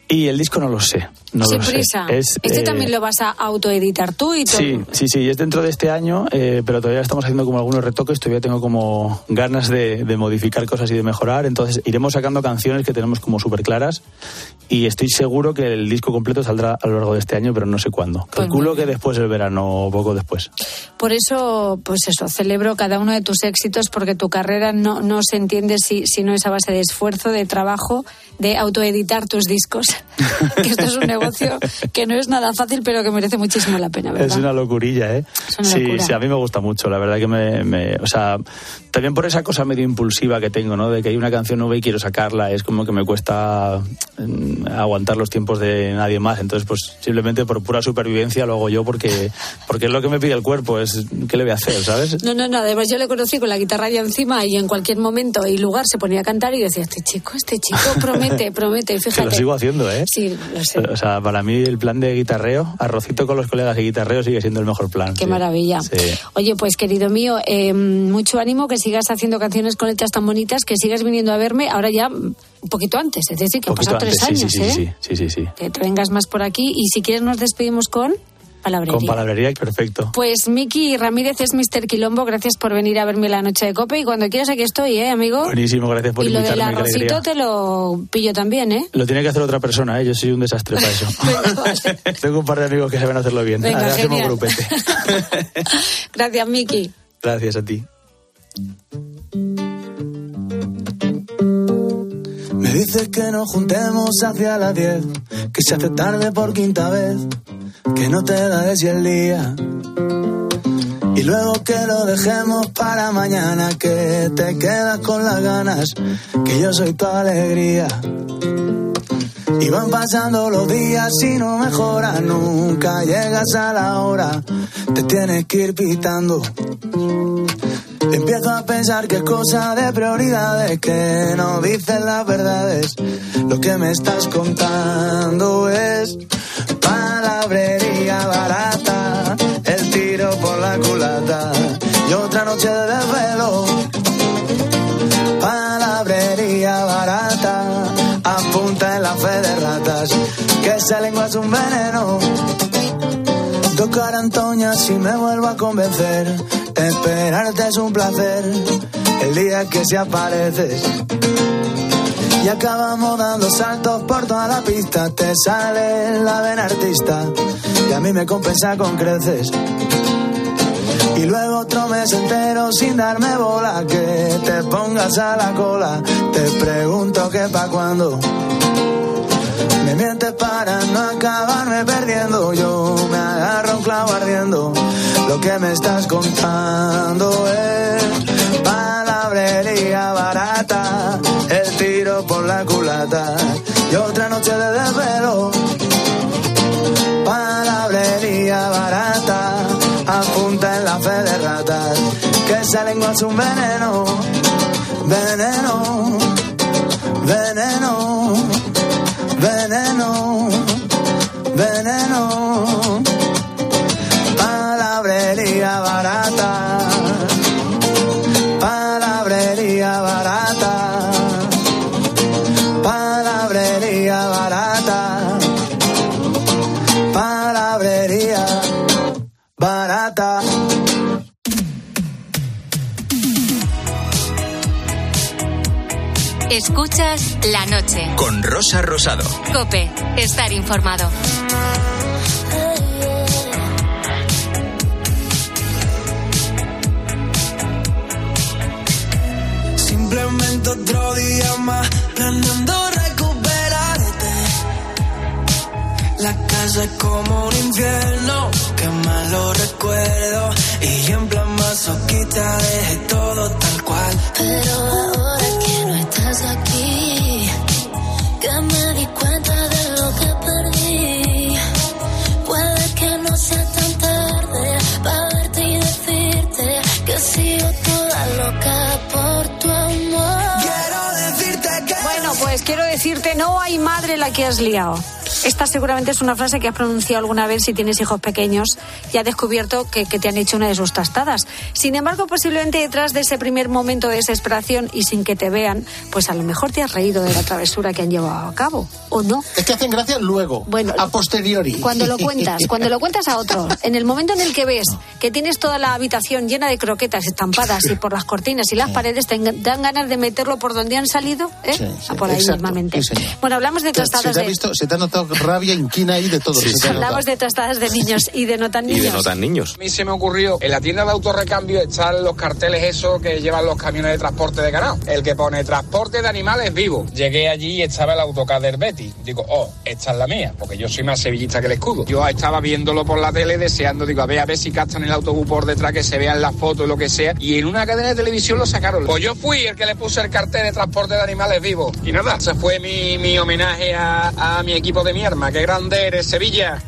Y el disco no lo sé. No Sin prisa. Es, este eh, también lo vas a autoeditar tú y todo. Sí, sí, sí, es dentro de este año, eh, pero todavía estamos haciendo como algunos retoques, todavía tengo como ganas de, de modificar cosas y de mejorar, entonces iremos sacando canciones que tenemos como súper claras y estoy seguro que el disco completo saldrá a lo largo de este año, pero no sé cuándo. Pues Calculo que después del verano o poco después. Por eso, pues eso, celebro cada uno de tus éxitos porque tu carrera no, no se entiende si, si no es a base de esfuerzo, de trabajo, de autoeditar tus discos. que esto es un negocio que no es nada fácil, pero que merece muchísimo la pena, ¿verdad? Es una locurilla, ¿eh? Es una sí, locura. sí, a mí me gusta mucho, la verdad que me, me- O sea, también por esa cosa medio impulsiva que tengo, ¿no? De que hay una canción nueva y quiero sacarla, es como que me cuesta mm, aguantar los tiempos de nadie más, entonces pues simplemente por pura supervivencia lo hago yo porque, porque es lo que me pide el cuerpo, es ¿qué le voy a hacer, sabes? No, no, no, además yo le conocí con la guitarra ya encima y en cualquier momento y lugar se ponía a cantar y decía, este chico, este chico promete, promete, y Que fíjate. lo sigo haciendo, ¿eh? Sí, lo sé. O sea, para mí el plan de guitarreo, arrocito con los colegas de guitarreo sigue siendo el mejor plan. Qué sí. maravilla. Sí. Oye, pues querido mío, eh, mucho ánimo, que sigas haciendo canciones con letras tan bonitas, que sigas viniendo a verme ahora ya un poquito antes, es decir, que han pasado tres años, sí, sí, ¿eh? sí, sí, sí, sí. Que te vengas más por aquí y si quieres nos despedimos con palabrería. Con palabrería, perfecto. Pues Miki Ramírez es Mr. Quilombo, gracias por venir a verme la noche de cope y cuando quieras aquí estoy, ¿eh, amigo? Buenísimo, gracias por y lo del invitarme. qué alegría. arrocito te lo pillo también, ¿eh? Lo tiene que hacer otra persona, ¿eh? yo soy un desastre para eso. Tengo un par de amigos que saben hacerlo bien. Venga, Ahora hacemos grupete. Gracias, Miki. Gracias a ti. Me dices que nos juntemos hacia las 10, que se hace tarde por quinta vez, que no te da de si el día. Y luego que lo dejemos para mañana, que te quedas con las ganas, que yo soy tu alegría. Y van pasando los días y no mejoras, nunca llegas a la hora, te tienes que ir pitando. Empiezo a pensar que es cosa de prioridades, que no dices las verdades. Lo que me estás contando es palabrería barata, el tiro por la culata y otra noche de desvelo. Palabrería barata, apunta en la fe de ratas, que esa lengua es un veneno. Tocar Antoña si me vuelvo a convencer. Esperarte es un placer. El día que se apareces. Y acabamos dando saltos por toda la pista. Te sale la vena artista. Y a mí me compensa con creces. Y luego otro mes entero sin darme bola. Que te pongas a la cola. Te pregunto que pa' cuándo. Me mientes para no acabarme perdiendo. Yo me agarro un clavo ardiendo. Lo que me estás contando es palabrería barata. El tiro por la culata y otra noche de desvelo. Palabrería barata. Apunta en la fe de ratas. Que esa lengua es un veneno. Veneno. Veneno veneno, veneno. La noche. Con Rosa Rosado. Cope, estar informado. Simplemente otro día más planeando recuperarte. La casa es como un infierno, que malo recuerdo. Y en plan masoquista dejé todo tal cual. Pero ahora que no estás aquí, hay madre la que has liado. Esta seguramente es una frase que has pronunciado alguna vez si tienes hijos pequeños y has descubierto que, que te han hecho una de sus tastadas. Sin embargo, posiblemente detrás de ese primer momento de desesperación y sin que te vean, pues a lo mejor te has reído de la travesura que han llevado a cabo, ¿o no? Es que hacen gracia luego, Bueno, a posteriori. Cuando lo cuentas, cuando lo cuentas a otro, en el momento en el que ves que tienes toda la habitación llena de croquetas estampadas y por las cortinas y las paredes, te dan ganas de meterlo por donde han salido, ¿eh? Sí, sí, A por ahí exacto, mismamente. bueno, hablamos de se, tostadas te ha de... visto, se te ha notado rabia, inquina ahí de todo. ha notado. Hablamos de tostadas de niños y de no tan Y de niños. no tan niños. A mí se me ocurrió, en la tienda de autorrecambio están los carteles esos que llevan los camiones de transporte de ganado. El que pone transporte de animales vivos. Llegué allí y estaba el autocar del Betty. Digo, oh, esta es la mía, porque yo soy más sevillista que el escudo. Yo estaba viéndolo por la tele deseando, digo, a ver, a ver si captan el autobús por detrás, que se vean las fotos y lo que sea. Y en una cadena de televisión lo sacaron. Pues yo fui el que le puse el cartel de transporte de animales vivos. Y nada, ese fue mi, mi homenaje a, a mi equipo de mi arma. Qué grande eres, Sevilla.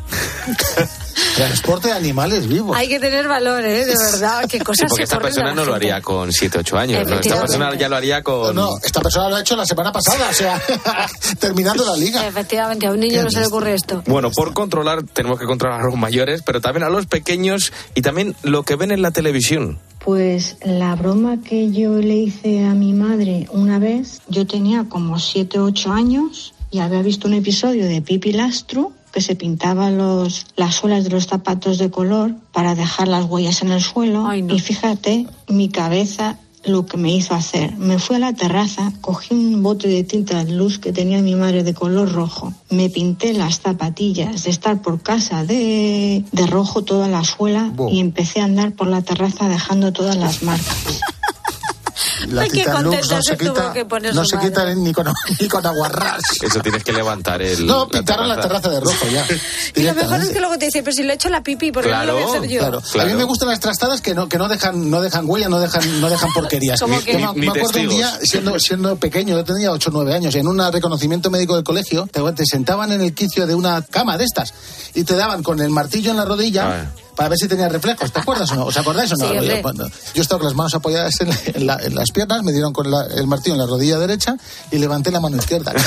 Transporte de animales vivos. Hay que tener valor, ¿eh? De verdad, qué Sí, cosas porque se esta persona no lo haría con 7, 8 años. ¿no? Esta persona ya lo haría con... No, esta persona lo ha hecho la semana pasada, o sea, terminando la liga. Efectivamente, a un niño no se le ocurre esto. Bueno, por controlar tenemos que controlar a los mayores, pero también a los pequeños y también lo que ven en la televisión. Pues la broma que yo le hice a mi madre una vez, yo tenía como 7 o 8 años y había visto un episodio de Pipi Lastro que se pintaba los, las suelas de los zapatos de color para dejar las huellas en el suelo. Y fíjate, mi cabeza lo que me hizo hacer. Me fui a la terraza, cogí un bote de tinta de luz que tenía mi madre de color rojo, me pinté las zapatillas de estar por casa de, de rojo toda la suela y empecé a andar por la terraza dejando todas las marcas. La contenta no se quita, que poner no se quita ni con, ni con aguarrás. Eso tienes que levantar el... No, pintaron la terraza de rojo ya. Y lo mejor es que luego te dice, pero si le he hecho la pipi, ¿por qué no lo voy a hacer yo? Claro. A mí me gustan las trastadas que no, que no dejan, no dejan huella, no dejan, no dejan porquerías. ¿Cómo Yo que? me, Ni- me ni acuerdo un día, siendo, siendo pequeño, yo tenía 8 o 9 años, en un reconocimiento médico del colegio, te, te sentaban en el quicio de una cama de estas y te daban con el martillo en la rodilla. Para ver si tenía reflejos, ¿te acuerdas o no? ¿Os acordáis o no? Sí, yo, estaba con las manos apoyadas en, la- en la- en las piernas, me dieron con la- el martillo en la rodilla derecha y levanté la mano izquierda.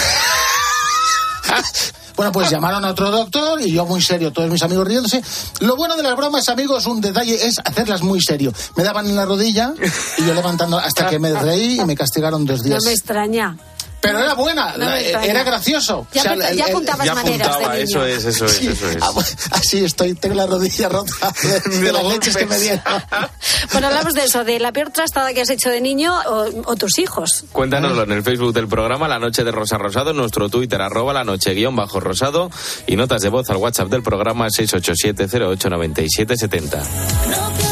Bueno, pues llamaron a otro doctor y yo muy serio, todos mis amigos riéndose. Lo bueno de las bromas, amigos, un detalle es hacerlas muy serio. Me daban en la rodilla y yo levantando hasta que me reí y me castigaron dos No días. me extraña. Pero era buena, no eh, era gracioso. Ya, o sea, ya, apuntabas ya maneras apuntaba, de niño. Eso es, eso es, sí. eso es. Ah, así estoy, tengo la rodilla rota de, de, de las leches que me dieron. bueno, hablamos de eso, de la peor trastada que has hecho de niño o, o tus hijos. Cuéntanoslo en el Facebook del programa La Noche de Rosa Rosado, en nuestro Twitter, arroba la noche guion bajo rosado y notas de voz al WhatsApp del programa 687 089770.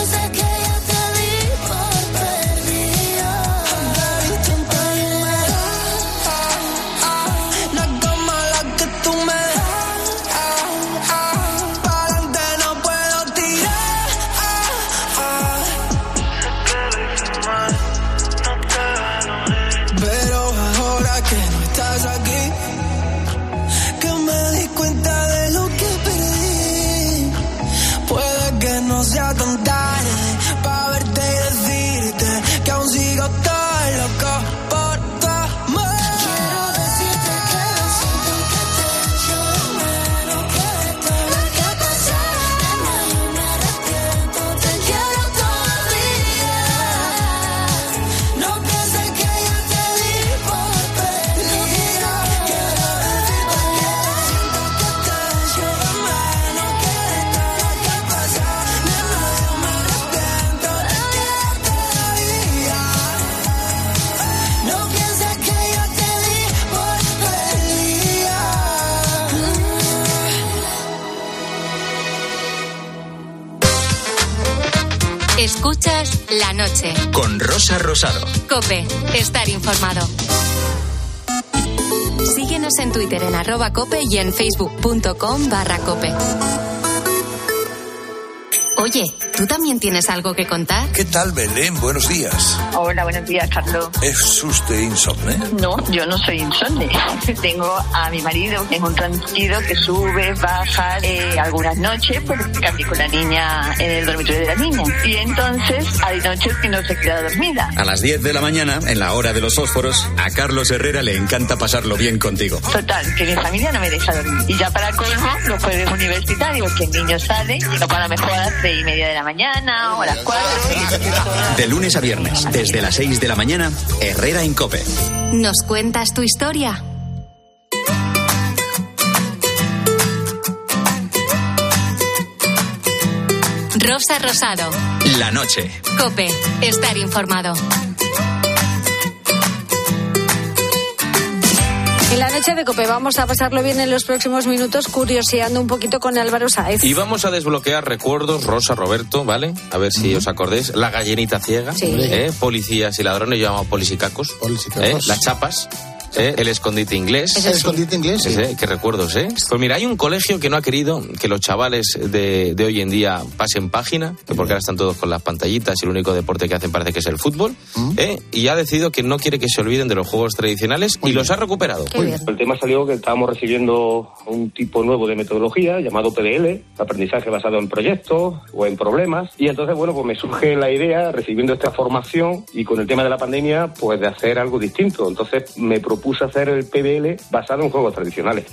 Escuchas la noche. Con Rosa Rosado. Cope, estar informado. Síguenos en Twitter en arroba cope y en facebook.com barra cope. Oye, ¿tú también tienes algo que contar? ¿Qué tal, Belén? Buenos días. Hola, buenos días, Carlos. ¿Es usted insomne? No, yo no soy insomne. Tengo a mi marido, es un tranquilo que sube, baja eh, algunas noches, pues cambié con la niña en el dormitorio de la niña. Y entonces hay noches que no se queda dormida. A las 10 de la mañana, en la hora de los fósforos, a Carlos Herrera le encanta pasarlo bien contigo. Total, que mi familia no me deja dormir. Y ya para colmo, los jueves universitarios, que el niño sale, y no para mejor a las seis y media de la mañana o a las cuatro. De lunes a viernes, desde las 6 de la mañana, Herrera en Cope. ¿Nos cuentas tu historia? Rosa Rosado. La noche. Cope, estar informado. En la noche de Cope vamos a pasarlo bien en los próximos minutos curioseando un poquito con Álvaro Saez. Y vamos a desbloquear recuerdos, Rosa, Roberto, ¿vale? A ver si os acordéis. La gallinita ciega, Sí. ¿eh? policías y ladrones, yo llamo polisicacos. ¿eh? Las chapas. ¿Eh? El escondite inglés. El escondite inglés, sí. Qué recuerdos, ¿eh? Pues mira, hay un colegio que no ha querido que los chavales de, de hoy en día pasen página, que porque ahora están todos con las pantallitas y el único deporte que hacen parece que es el fútbol, ¿eh? y ha decidido que no quiere que se olviden de los juegos tradicionales y los ha recuperado. El tema salió que estábamos recibiendo un tipo nuevo de metodología llamado PDL, aprendizaje basado en proyectos o en problemas. Y entonces, bueno, pues me surge la idea, recibiendo esta formación y con el tema de la pandemia, pues de hacer algo distinto. Entonces me propuse hacer el PDL basado en juegos tradicionales.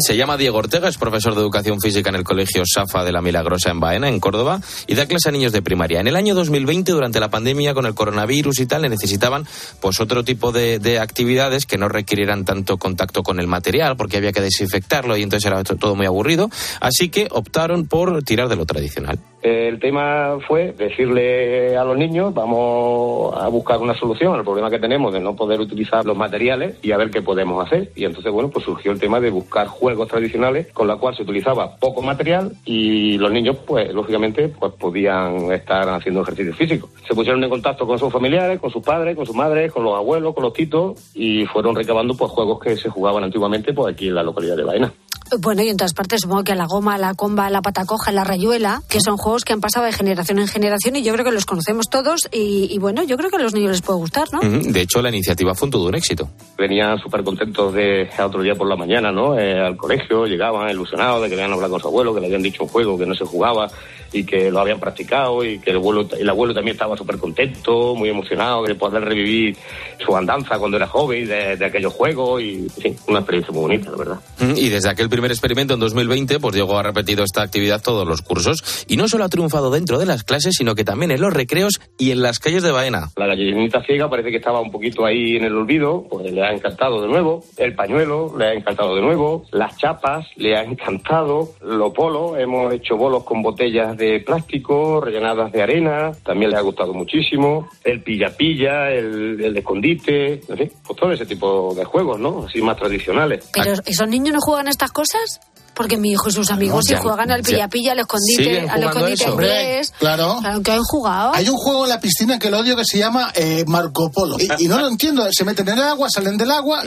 Se llama Diego Ortega, es profesor de educación física en el Colegio Safa de la Milagrosa en Baena, en Córdoba, y da clase a niños de primaria. En el año 2020, durante la pandemia con el coronavirus y tal, le necesitaban pues otro tipo de, de actividades que no requirieran tanto contacto con el material, porque había que desinfectarlo y entonces era to- todo muy aburrido. Así que optaron por tirar de lo tradicional. El tema fue decirle a los niños, vamos a buscar una solución al problema que tenemos de no poder utilizar los materiales y a ver qué podemos hacer. Y entonces, bueno, pues surgió el tema de buscar juegos tradicionales con la cual se utilizaba poco material y los niños, pues, lógicamente, pues podían estar haciendo ejercicio físico. Se pusieron en contacto con sus familiares, con sus padres, con sus madres, con los abuelos, con los titos y fueron recabando, pues, juegos que se jugaban antiguamente, pues, aquí en la localidad de Baena. Bueno, y en todas partes supongo que a la goma, a la comba, a la patacoja, a la rayuela, que son juegos que han pasado de generación en generación y yo creo que los conocemos todos y, y bueno, yo creo que a los niños les puede gustar, ¿no? Ujú, De hecho, la iniciativa fue un todo un éxito. Venían súper contentos de otro día por la mañana, ¿no? Eh, al colegio, llegaban ilusionados de que habían hablado con su abuelo, que le habían dicho un juego que no se jugaba y que lo habían practicado y que el abuelo, el abuelo también estaba súper contento, muy emocionado de poder revivir su andanza cuando era joven de, de aquellos juegos y, en fin, una experiencia muy bonita, la verdad. Mm, Y desde aquel primer experimento en 2020, pues Diego ha repetido esta actividad todos los cursos. Y no solo ha triunfado dentro de las clases, sino que también en los recreos y en las calles de Baena. La gallinita ciega parece que estaba un poquito ahí en el olvido, pues le ha encantado de nuevo. El pañuelo le ha encantado de nuevo. Las chapas le ha encantado. Los bolos, hemos hecho bolos con botellas de plástico rellenadas de arena, también le ha gustado muchísimo. El pilla-pilla, el, el escondite, en fin, pues todo ese tipo de juegos, ¿no? Así más tradicionales. Pero ¿esos niños no juegan estas cosas? cosas? Porque mi hijo y sus amigos ya- juegan al pilla-pilla, al escondite, ¿Siguen al escondite eso? inglés. Claro. Claro que han jugado. Hay un juego en la piscina que lo odio que se llama eh, Marco Polo. Y, y no lo entiendo. Se meten en el agua, salen del agua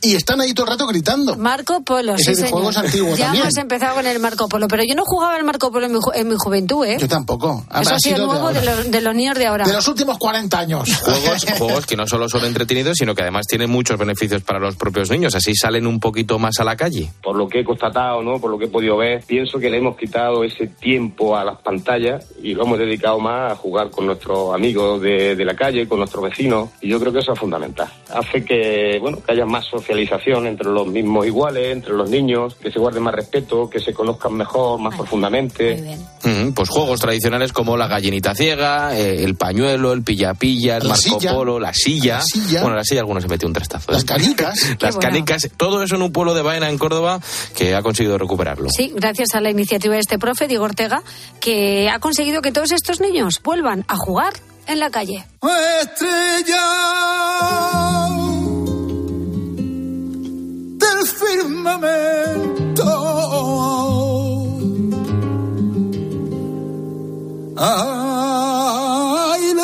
y están ahí todo el rato gritando. Marco Polo, Ese sí, videojuego señor. es antiguo ya también. hemos empezado con el Marco Polo, pero yo no jugaba al Marco Polo en mi, ju- en mi juventud, ¿eh? Yo tampoco. Eso ha sido nuevo de los, de los niños de ahora. de los últimos 40 años. Juegos, juegos que no solo son entretenidos, sino que además tienen muchos beneficios para los propios niños. Así salen un poquito más a la calle. por lo que he constatado, ¿no? Por lo que he podido ver, pienso que le hemos quitado ese tiempo a las pantallas y lo hemos dedicado más a jugar con nuestros amigos de, de la calle, con nuestros vecinos, y yo creo que eso es fundamental. Hace que, bueno, que haya más socialización entre los mismos iguales, entre los niños, que se guarde más respeto, que se conozcan mejor, más profundamente. Mm, Pues juegos tradicionales como la gallinita ciega, eh, el pañuelo, el pilla-pilla, el La Marco silla. Polo, la silla. La silla. Bueno, la silla algunos se metió un trastazo. ¿eh? Las canicas. Las bueno. canicas, todo eso en un pueblo de Baena, en Córdoba, que ha conseguido recuperarlo. Sí, gracias a la iniciativa de este profe, Diego Ortega, que ha conseguido que todos estos niños vuelvan a jugar en la calle. Estrella del firmamento. Ah, En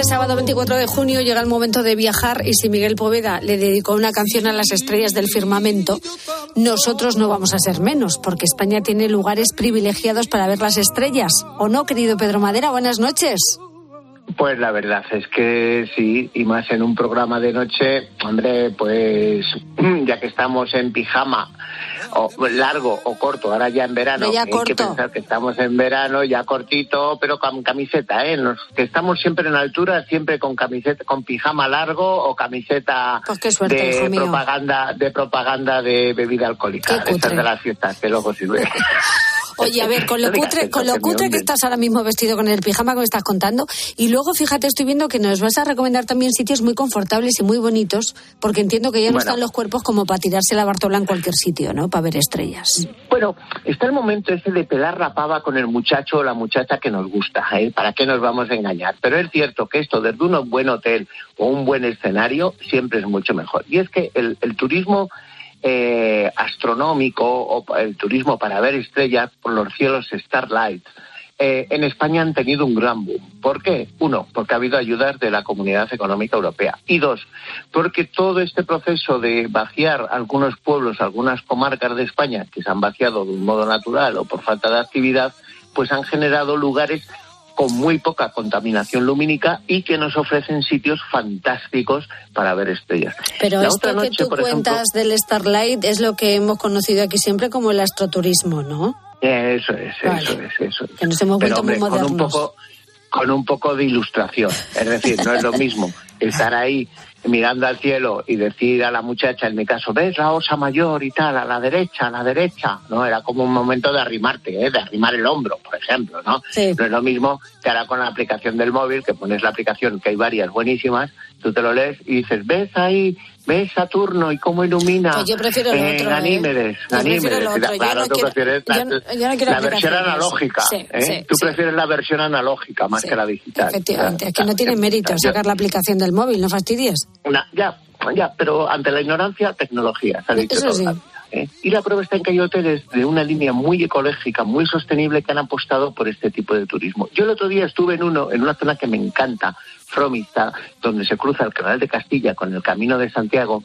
este sábado 24 de junio llega el momento de viajar y si Miguel Poveda le dedicó una canción a las estrellas del firmamento, nosotros no vamos a ser menos, porque España tiene lugares privilegiados para ver las estrellas. ¿O no, querido Pedro Madera? Buenas noches. Pues la verdad es que sí, y más en un programa de noche, hombre, pues ya que estamos en pijama, o largo o corto, ahora ya en verano, ya hay que pensar que estamos en verano, ya cortito, pero con camiseta, ¿eh? Los que estamos siempre en altura, siempre con camiseta, con pijama largo o camiseta Pues qué suerte, de hijo mío. propaganda, de propaganda de bebida alcohólica, Qué de esas cutre. de las fiestas, que luego sirve. Oye, a ver, con lo cutre, con lo cutre que estás ahora mismo vestido con el pijama que me estás contando. Y luego, fíjate, estoy viendo que nos vas a recomendar también sitios muy confortables y muy bonitos, porque entiendo que ya no Bueno. están los cuerpos como para tirarse la bartola en cualquier sitio, ¿no? Para ver estrellas. Bueno, está el momento ese de pelar la pava con el muchacho o la muchacha que nos gusta, ¿eh? ¿Para qué nos vamos a engañar? Pero es cierto que esto desde un buen hotel o un buen escenario siempre es mucho mejor. Y es que el, el turismo eh, astronómico o el turismo para ver estrellas por los cielos Starlight eh, en España han tenido un gran boom. ¿Por qué? Uno, porque ha habido ayudas de la Comunidad Económica Europea. Y dos, porque todo este proceso de vaciar algunos pueblos, algunas comarcas de España, que se han vaciado de un modo natural o por falta de actividad, pues han generado lugares con muy poca contaminación lumínica y que nos ofrecen sitios fantásticos para ver estrellas. Pero La esto otra que noche, tú ejemplo, cuentas del Starlight es lo que hemos conocido aquí siempre como el astroturismo, ¿no? Eso es, Vale. eso es, eso es. Que nos hemos Pero, vuelto muy hombre, con un modernos. poco con un poco de ilustración. Es decir, no es lo mismo estar ahí mirando al cielo y decir a la muchacha, en mi caso, ves la osa mayor y tal, a la derecha, a la derecha. No, era como un momento de arrimarte, ¿eh? de arrimar el hombro, por ejemplo, ¿no? No es lo mismo que ahora con la aplicación del móvil, que pones la aplicación, que hay varias buenísimas, tú te lo lees y dices, ves ahí, ves Saturno y cómo ilumina. Pues yo prefiero lo eh, otro, ¿eh? Ganímedes, Ganímedes. Claro, tú prefieres la, versión analógica. Sí, ¿eh? sí, tú sí. prefieres la versión analógica más que la digital. Efectivamente, es que no tiene mérito sacar la aplicación del móvil, no fastidies. Una- ya, ya, pero ante la ignorancia, tecnología, se ha dicho Eso sí. ¿eh? Y la prueba está en que hay hoteles de una línea muy ecológica, muy sostenible, que han apostado por este tipo de turismo. Yo el otro día estuve en uno, en una zona que me encanta, Fromista, donde se cruza el Canal de Castilla con el Camino de Santiago,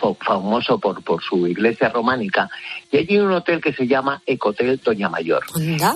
fa- famoso por, por su iglesia románica, y allí hay un hotel que se llama Ecotel Doña Mayor.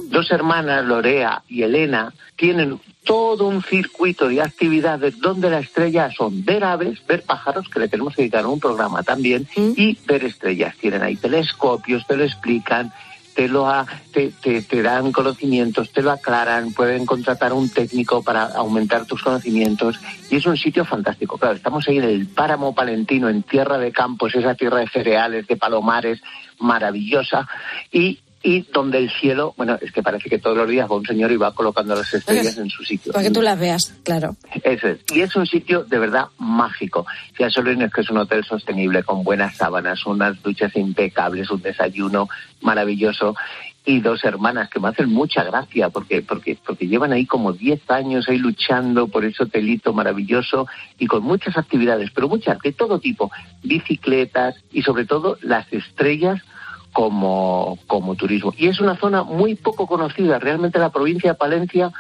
Dos hermanas, Lorea y Elena, tienen todo un circuito de actividades donde la estrella son ver aves, ver pájaros, que le tenemos que dedicar un programa también, y ver estrellas. Tienen ahí telescopios, te lo explican, te lo te, te- dan conocimientos, te lo aclaran, pueden contratar un técnico para aumentar tus conocimientos y es un sitio fantástico. Claro, estamos ahí en el páramo palentino, en tierra de campos, esa tierra de cereales, de palomares, maravillosa y y donde el cielo, bueno, es que parece que todos los días va un señor y va colocando las estrellas en su sitio. Para que tú las veas, claro. Eso es. Y es un sitio de verdad mágico. Ya solo es que es un hotel sostenible con buenas sábanas, unas duchas impecables, un desayuno maravilloso y dos hermanas que me hacen mucha gracia porque porque porque llevan ahí como 10 años ahí luchando por ese hotelito maravilloso y con muchas actividades, pero muchas de todo tipo, bicicletas y sobre todo las estrellas como, como turismo. Y es una zona muy poco conocida. Realmente la provincia de Palencia,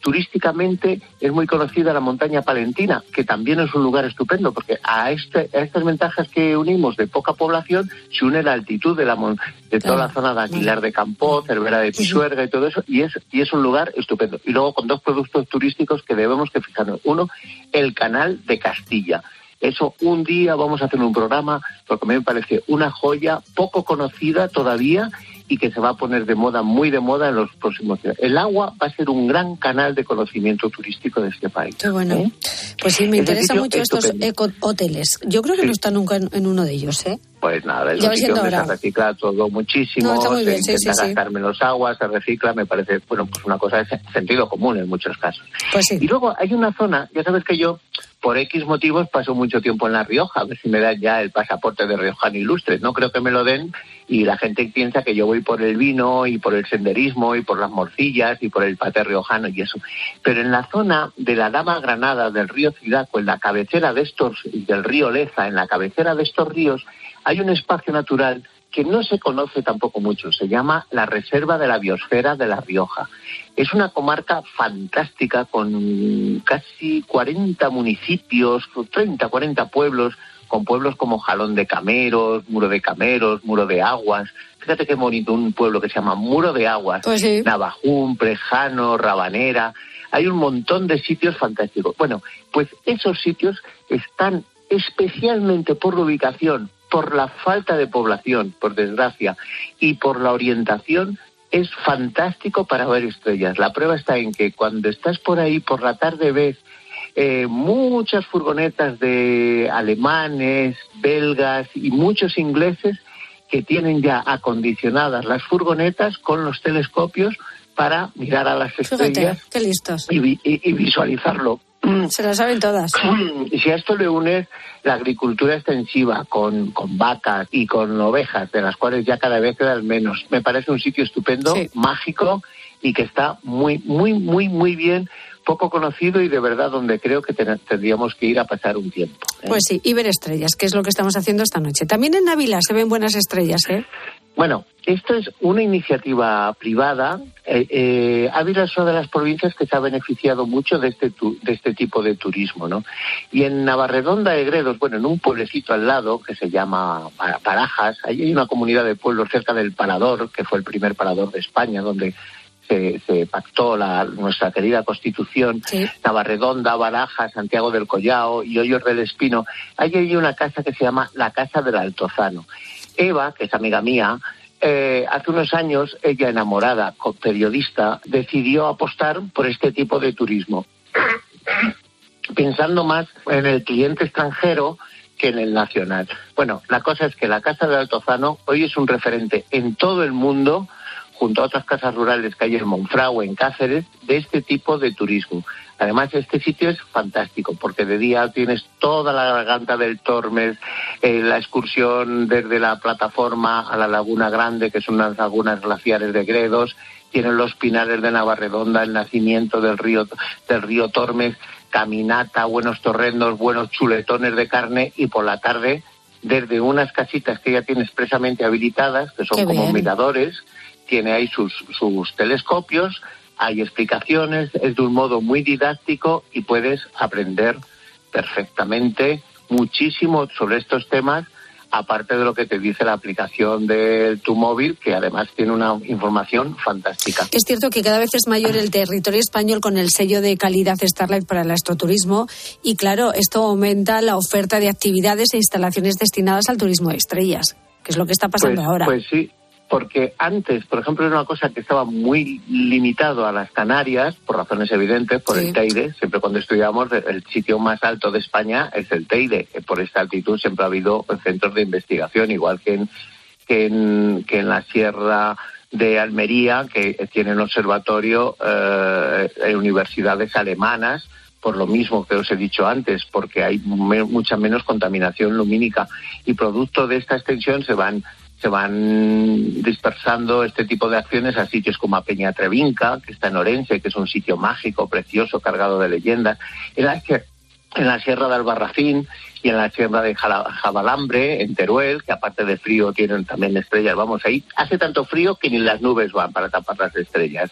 turísticamente, es muy conocida la montaña palentina, que también es un lugar estupendo, porque a, este, a estas ventajas que unimos de poca población se une la altitud de, la, de toda la zona de Aguilar de Campó, Cervera de Pisuerga y todo eso, y es, y es un lugar estupendo. Y luego con dos productos turísticos que debemos que fijarnos. Uno, el canal de Castilla. Eso un día vamos a hacer un programa porque a mí me parece una joya poco conocida todavía y que se va a poner de moda, muy de moda en los próximos días. El agua va a ser un gran canal de conocimiento turístico de este país. Qué bueno. ¿Eh? Pues sí, me interesan mucho estos eco-hoteles. Yo creo que no está nunca en, en uno de ellos, ¿eh? Pues nada, es un sitio se recicla todo muchísimo, No, se bien, intenta sí, sí. gastar menos agua, se recicla, me parece, bueno, pues una cosa de se- sentido común en muchos casos. Pues Y luego hay una zona, ya sabes que yo, por X motivos, paso mucho tiempo en La Rioja, a ver si me dan ya el pasaporte de riojano ilustre. No creo que me lo den y la gente piensa que yo voy por el vino y por el senderismo y por las morcillas y por el paté riojano y eso. Pero en la zona de la Dama Granada, del río Cidaco, en la cabecera de estos, del río Leza, en la cabecera de estos ríos, hay un espacio natural que no se conoce tampoco mucho. Se llama la Reserva de la Biosfera de La Rioja. Es una comarca fantástica con casi 40 municipios, 30, 40 pueblos, con pueblos como Jalón de Cameros, Muro de Cameros, Muro de Aguas. Fíjate qué bonito un pueblo que se llama Muro de Aguas, Pues sí. Navajún, Prejano, Rabanera. Hay un montón de sitios fantásticos. Bueno, pues esos sitios están especialmente por la ubicación, por la falta de población, por desgracia, y por la orientación, es fantástico para ver estrellas. La prueba está en que cuando estás por ahí por la tarde ves eh, muchas furgonetas de alemanes, belgas y muchos ingleses que tienen ya acondicionadas las furgonetas con los telescopios para mirar a las Fíjate, estrellas qué listos. y, vi- y- y visualizarlo. Se lo saben todas. Y si a esto le unes la agricultura extensiva con, con vacas y con ovejas, de las cuales ya cada vez quedan menos, me parece un sitio estupendo, mágico y que está muy, muy, muy, muy bien, poco conocido y de verdad donde creo que ten- tendríamos que ir a pasar un tiempo. Pues sí, y ver estrellas, que es lo que estamos haciendo esta noche. También en Ávila se ven buenas estrellas, ¿eh? Bueno, esto es una iniciativa privada. Eh, eh, Ávila es una de las provincias que se ha beneficiado mucho de este, tu- de este tipo de turismo, ¿no? Y en Navarredonda de Gredos, bueno, en un pueblecito al lado que se llama Pa- Parajas, ahí hay una comunidad de pueblos cerca del Parador, que fue el primer parador de España, donde se, se pactó la, nuestra querida Constitución, Navarredonda, Barajas, Santiago del Collao y Hoyos del Espino. Ahí hay una casa que se llama la Casa del Altozano. Eva, que es amiga mía, eh, hace unos años, ella enamorada, periodista, decidió apostar por este tipo de turismo, pensando más en el cliente extranjero que en el nacional. Bueno, la cosa es que la Casa del Altozano hoy es un referente en todo el mundo, junto a otras casas rurales que hay en Monfragüe, en Cáceres, de este tipo de turismo. Además, este sitio es fantástico porque de día tienes toda la garganta del Tormes, eh, la excursión desde la plataforma a la Laguna Grande, que son unas lagunas glaciares de Gredos, tienen los pinares de Navarredonda, el nacimiento del río, del río Tormes, caminata, buenos torrendos, buenos chuletones de carne y por la tarde desde unas casitas que ella tiene expresamente habilitadas, que son Qué como bien. miradores, tiene ahí sus, sus telescopios, hay explicaciones, es de un modo muy didáctico y puedes aprender perfectamente muchísimo sobre estos temas, aparte de lo que te dice la aplicación de tu móvil, que además tiene una información fantástica. Es cierto que cada vez es mayor el territorio español con el sello de calidad Starlight para el astroturismo y claro, esto aumenta la oferta de actividades e instalaciones destinadas al turismo de estrellas, que es lo que está pasando pues, ahora. Pues sí, porque antes, por ejemplo, era una cosa que estaba muy limitado a las Canarias, por razones evidentes, por el Teide. Siempre cuando estudiamos, el sitio más alto de España es el Teide. Por esta altitud siempre ha habido centros de investigación, igual que en, que en, que en la Sierra de Almería, que tiene un observatorio, eh, universidades alemanas, por lo mismo que os he dicho antes, porque hay me- mucha menos contaminación lumínica. Y producto de esta extensión se van se van dispersando este tipo de acciones a sitios como a Peña Trevinca, que está en Orense, que es un sitio mágico, precioso, cargado de leyendas, en la, en la Sierra de Albarracín y en la Sierra de Jabalambre, en Teruel, que aparte de frío tienen también estrellas. Vamos, ahí hace tanto frío que ni las nubes van para tapar las estrellas.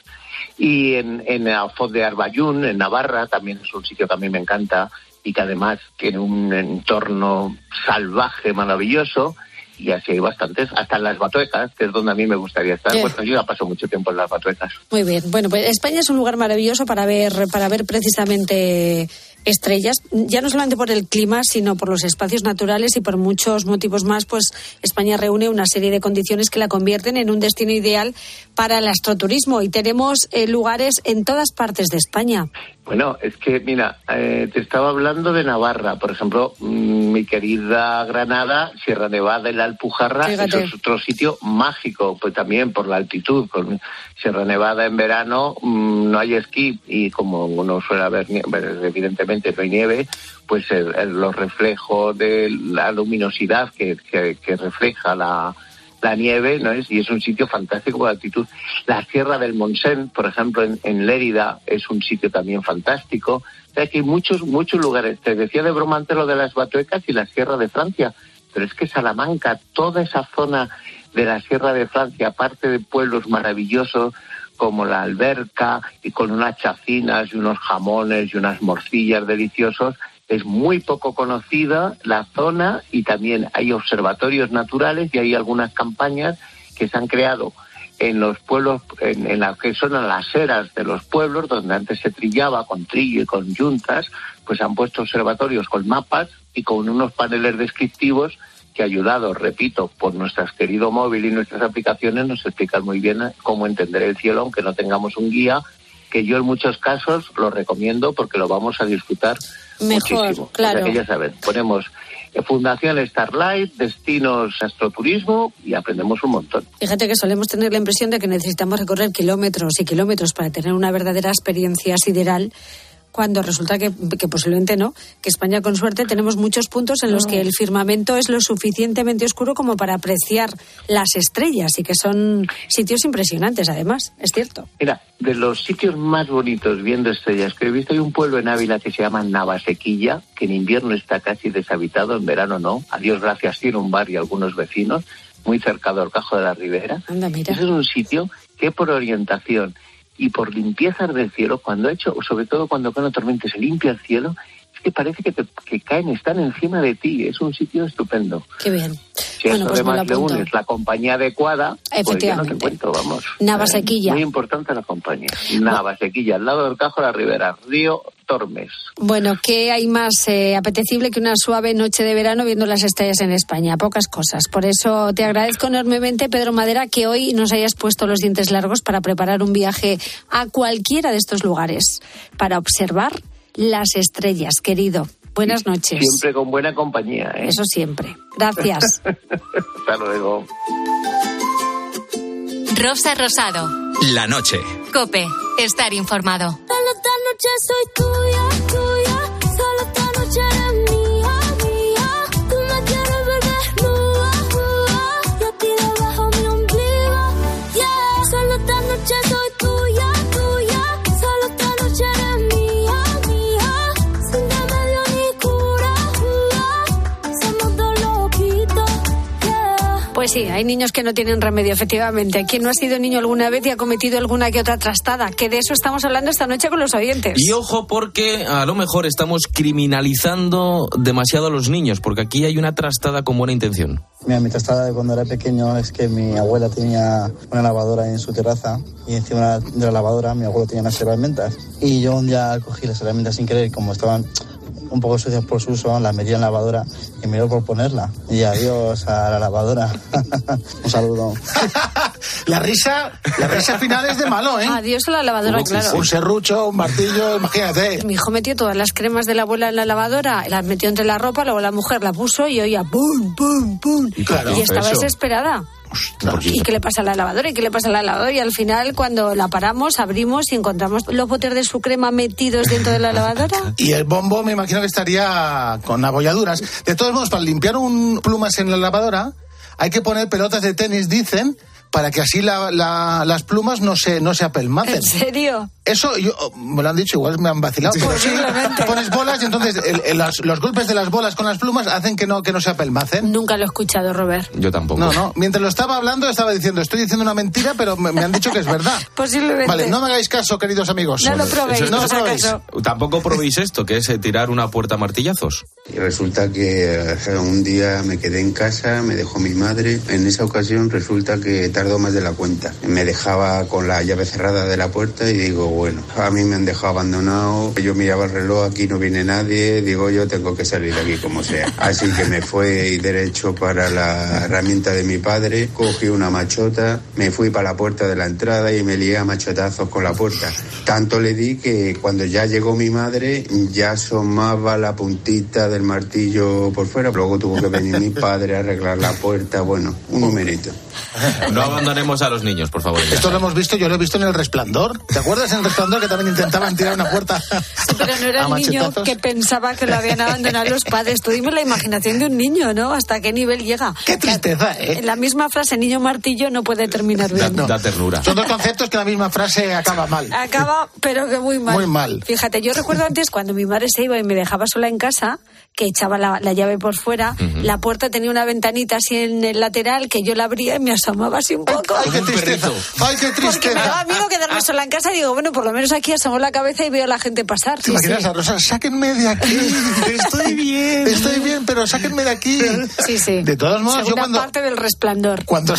Y en, en Alfoz de Arbayún, en Navarra, también es un sitio que a mí me encanta y que además tiene un entorno salvaje, maravilloso. Y así hay bastantes, hasta en las batuecas, que es donde a mí me gustaría estar. Sí. Bueno, yo ya paso mucho tiempo en las batuecas. Muy bien. Bueno, pues España es un lugar maravilloso para ver, para ver precisamente estrellas, ya no solamente por el clima, sino por los espacios naturales y por muchos motivos más, pues España reúne una serie de condiciones que la convierten en un destino ideal para el astroturismo y tenemos eh, lugares en todas partes de España. Bueno, es que, mira, eh, te estaba hablando de Navarra, por ejemplo, mm, mi querida Granada, Sierra Nevada y la Alpujarra, Fíjate. es otro sitio mágico, pues también por la altitud. Con Sierra Nevada en verano mm, no hay esquí y como no suele haber, evidentemente no hay nieve, pues el- el- los reflejos de la luminosidad que, que- que refleja la, la nieve, ¿no es? Y es un sitio fantástico por altitud. La Sierra del Montseny, por ejemplo, en, en Lérida, es un sitio también fantástico. O que hay muchos, muchos lugares. Te decía de broma antes lo de las Batuecas y la Sierra de Francia, pero es que Salamanca, toda esa zona de la Sierra de Francia, aparte de pueblos maravillosos como la Alberca y con unas chacinas y unos jamones y unas morcillas deliciosos, es muy poco conocida la zona y también hay observatorios naturales y hay algunas campañas que se han creado en los pueblos, en, en las que son las eras de los pueblos, donde antes se trillaba con trillo y con yuntas, pues han puesto observatorios con mapas y con unos paneles descriptivos que ayudados, repito, por nuestro querido móvil y nuestras aplicaciones, nos explican muy bien cómo entender el cielo, aunque no tengamos un guía, que yo en muchos casos lo recomiendo porque lo vamos a disfrutar Mejor, muchísimo. claro. O sea que ya saben, ponemos eh, Fundación Starlight, destinos astroturismo y aprendemos un montón. Fíjate que solemos tener la impresión de que necesitamos recorrer kilómetros y kilómetros para tener una verdadera experiencia sideral cuando resulta que, que posiblemente no, que España con suerte tenemos muchos puntos en los que el firmamento es lo suficientemente oscuro como para apreciar las estrellas y que son sitios impresionantes además, es cierto. Mira, de los sitios más bonitos viendo estrellas que he visto, hay un pueblo en Ávila que se llama Navasequilla, que en invierno está casi deshabitado, en verano no. A Dios gracias tiene un bar y algunos vecinos, muy cerca del Cajo de la Ribera. Anda, mira. Ese es un sitio que por orientación y por limpieza del cielo, cuando ha hecho, sobre todo cuando cae una tormenta se limpia el cielo, que parece que, te- que caen, están encima de ti. Es un sitio estupendo. Qué bien. Si Bueno, pues además le unes la compañía adecuada, pues ya no te Efectivamente. cuento, vamos. Navasequilla. Eh, muy importante la compañía. Navasequilla, al lado del Cajo de la Ribera, Río Tormes. Bueno, ¿qué hay más eh, apetecible que una suave noche de verano viendo las estrellas en España? Pocas cosas. Por eso te agradezco enormemente, Pedro Madera, que hoy nos hayas puesto los dientes largos para preparar un viaje a cualquiera de estos lugares para observar las estrellas, querido. Buenas noches. Siempre con buena compañía. ¿eh? Eso siempre. Gracias. Hasta luego. Rosa Rosado. La noche. Cope. Estar informado. Esta noche soy tuya, Pues sí, hay niños que no tienen remedio, efectivamente. ¿Quién no ha sido niño alguna vez y ha cometido alguna que otra trastada? Que de eso estamos hablando esta noche con los oyentes. Y ojo porque a lo mejor estamos criminalizando demasiado a los niños, porque aquí hay una trastada con buena intención. Mira, mi trastada de cuando era pequeño es que mi abuela tenía una lavadora en su terraza y encima de la lavadora mi abuelo tenía unas herramientas. Y yo un día cogí las herramientas sin querer, como estaban un poco sucias por su uso, las metí en la lavadora y me dio por ponerla. Y adiós a la lavadora. un saludo. La risa, la risa final es de malo, ¿eh? Adiós a la lavadora, claro. Un serrucho, un martillo, imagínate. Mi hijo metió todas las cremas de la abuela en la lavadora, las metió entre la ropa, luego la mujer la puso y oía pum, pum, pum. ¿Y claro, y estaba eso? desesperada. ¿Y qué le pasa a la lavadora? ¿Y qué le pasa a la lavadora? Y al final, cuando la paramos, abrimos y encontramos los botes de su crema metidos dentro de la lavadora. Y el bombo me imagino que estaría con abolladuras. De todos modos, para limpiar un plumas en la lavadora, hay que poner pelotas de tenis, dicen, para que así la- la- las plumas no se, no se apelmacen. ¿En serio? Eso yo, me lo han dicho, igual me han vacilado. Pero sí, pones bolas y entonces el- el- las- los golpes de las bolas con las plumas hacen que no, que no se apelmacen. Nunca lo he escuchado, Robert. Yo tampoco. No, no. Mientras lo estaba hablando, estaba diciendo, estoy diciendo una mentira, pero me, me han dicho que es verdad. Posiblemente. Vale, no me hagáis caso, queridos amigos. No lo probéis, Eso es- no lo probéis. Tampoco probéis esto, que es eh, tirar una puerta a martillazos. Y resulta que eh, un día me quedé en casa, me dejó mi madre. En esa ocasión resulta que tardó más de la cuenta. Me dejaba con la llave cerrada de la puerta y digo, bueno, a mí me han dejado abandonado. Yo miraba el reloj, aquí no viene nadie. Digo, yo tengo que salir de aquí como sea. Así que me fui derecho para la herramienta de mi padre, cogí una machota, me fui para la puerta de la entrada y me lié a machotazos con la puerta. Tanto le di que cuando ya llegó mi madre ya asomaba la puntita del martillo por fuera. Luego tuvo que venir mi padre a arreglar la puerta. Bueno, un numerito. No abandonemos a los niños, por favor. Esto lo hemos visto, yo lo he visto en El Resplandor. ¿Te acuerdas en en resplandor que también intentaban tirar una puerta. Pero no era el niño que pensaba que lo habían abandonado los padres. Tú dime la imaginación de un niño, ¿no? ¿Hasta qué nivel llega? Qué tristeza, ¿eh? En la misma frase, niño martillo, no puede terminar bien. Da ternura. Son dos conceptos que la misma frase acaba mal. Acaba, pero que muy mal. Muy mal. Fíjate, yo recuerdo antes cuando mi madre se iba y me dejaba sola en casa, que echaba la, la llave por fuera, la puerta tenía una ventanita así en el lateral que yo la abría y me asomaba así un poco. Ay, qué tristeza. Ay, qué Porque me daba tristeza. miedo quedarme sola en casa y digo, bueno, por lo menos aquí asomo la cabeza y veo a la gente pasar. ¿Te Sí, imaginas sí. a Rosa? Sáquenme de aquí. Estoy bien. Estoy bien, pero sáquenme de aquí. Sí, sí. De todos modos, yo cuando, parte del resplandor. cuando,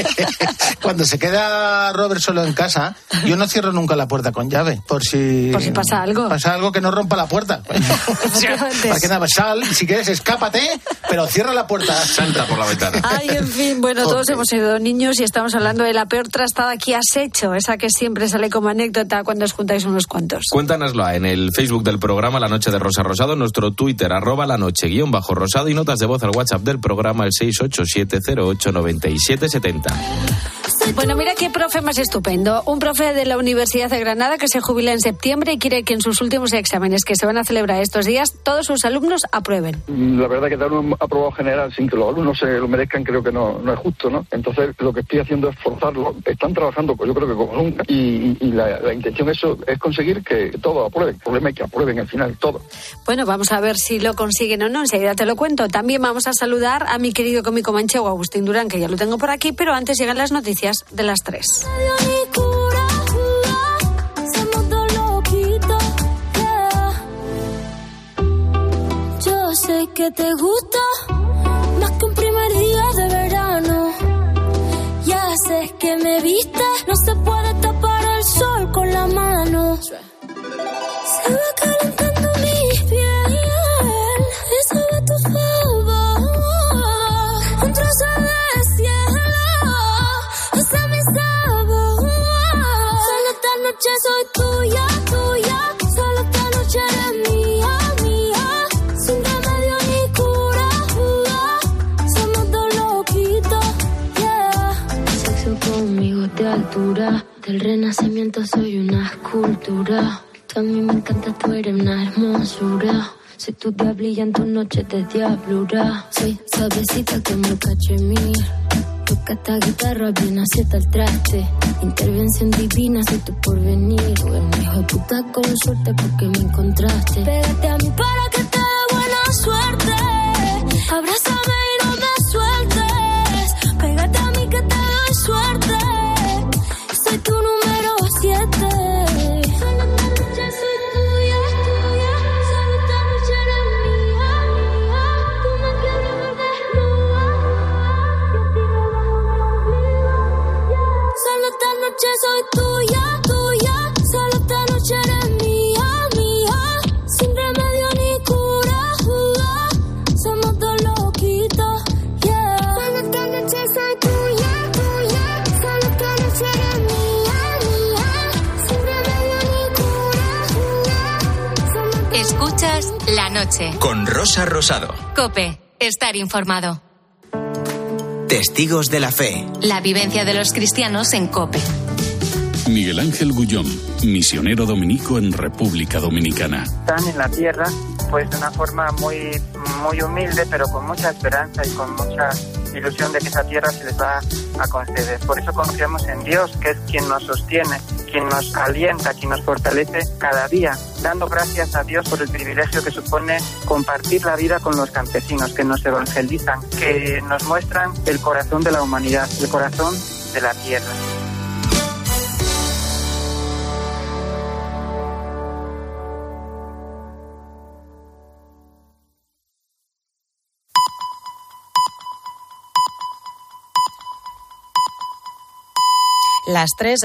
cuando se queda Robert solo en casa, yo no cierro nunca la puerta con llave. Por si, Por si pasa algo. Pasa algo que no rompa la puerta. Para que nada, sal, si quieres, escápate, pero cierra la puerta. Salta por la ventana. Ay, en fin, bueno, todos Joder. hemos sido niños y estamos hablando de la peor trastada que has hecho, esa que siempre sale como anécdota cuando os juntáis unos cuantos. Cuéntanoslo en el Facebook del programa La Noche de Rosa Rosado, nuestro Twitter, arroba la noche guion bajo rosado y notas de voz al WhatsApp del programa el 687089770. Bueno, mira qué profe más estupendo. Un profe de la Universidad de Granada que se jubila en septiembre y quiere que en sus últimos exámenes que se van a celebrar estos días todos sus alumnos aprueben. La verdad que dar un aprobado general sin que los alumnos se lo merezcan creo que no, no es justo, ¿no? Entonces lo que estoy haciendo es forzarlo. Están trabajando, pues yo creo que como nunca. Y, y- y la, la intención eso es conseguir que todos aprueben. El problema es que aprueben al final todo. Bueno, vamos a ver si lo consiguen o no. Enseguida te lo cuento. También vamos a saludar a mi querido cómico manchego Agustín Durán, que ya lo tengo por aquí, pero antes llegan las noticias de las tres. Somos dos loquitos, yeah. Yo sé que te gusta más que un primer día de verano. Ya sé que me viste, no se puede tapar el sol con la mano. Se va calentando mi altura. Del renacimiento soy una escultura. Tú a mí me encanta, tú eres una hermosura. Soy tu diablilla en tu noche de diablura. Soy suavecita como cachemir. Toca esta guitarra bien acierta el traste. Intervención divina, soy tu porvenir. Bueno, hijo de puta con suerte porque me encontraste. Pégate a mí para que te dé buena suerte. La noche. Con Rosa Rosado. Cope, estar informado. Testigos de la fe. La vivencia de los cristianos en Cope. Miguel Ángel Gullón, misionero dominico en República Dominicana. están en la tierra pues de una forma muy muy humilde pero con mucha esperanza y con mucha ilusión de que esa tierra se les va a conceder. Por eso confiamos en Dios, que es quien nos sostiene, quien nos alienta, quien nos fortalece cada día, dando gracias a Dios por el privilegio que supone compartir la vida con los campesinos, que nos evangelizan, que nos muestran el corazón de la humanidad, el corazón de la tierra. Las tres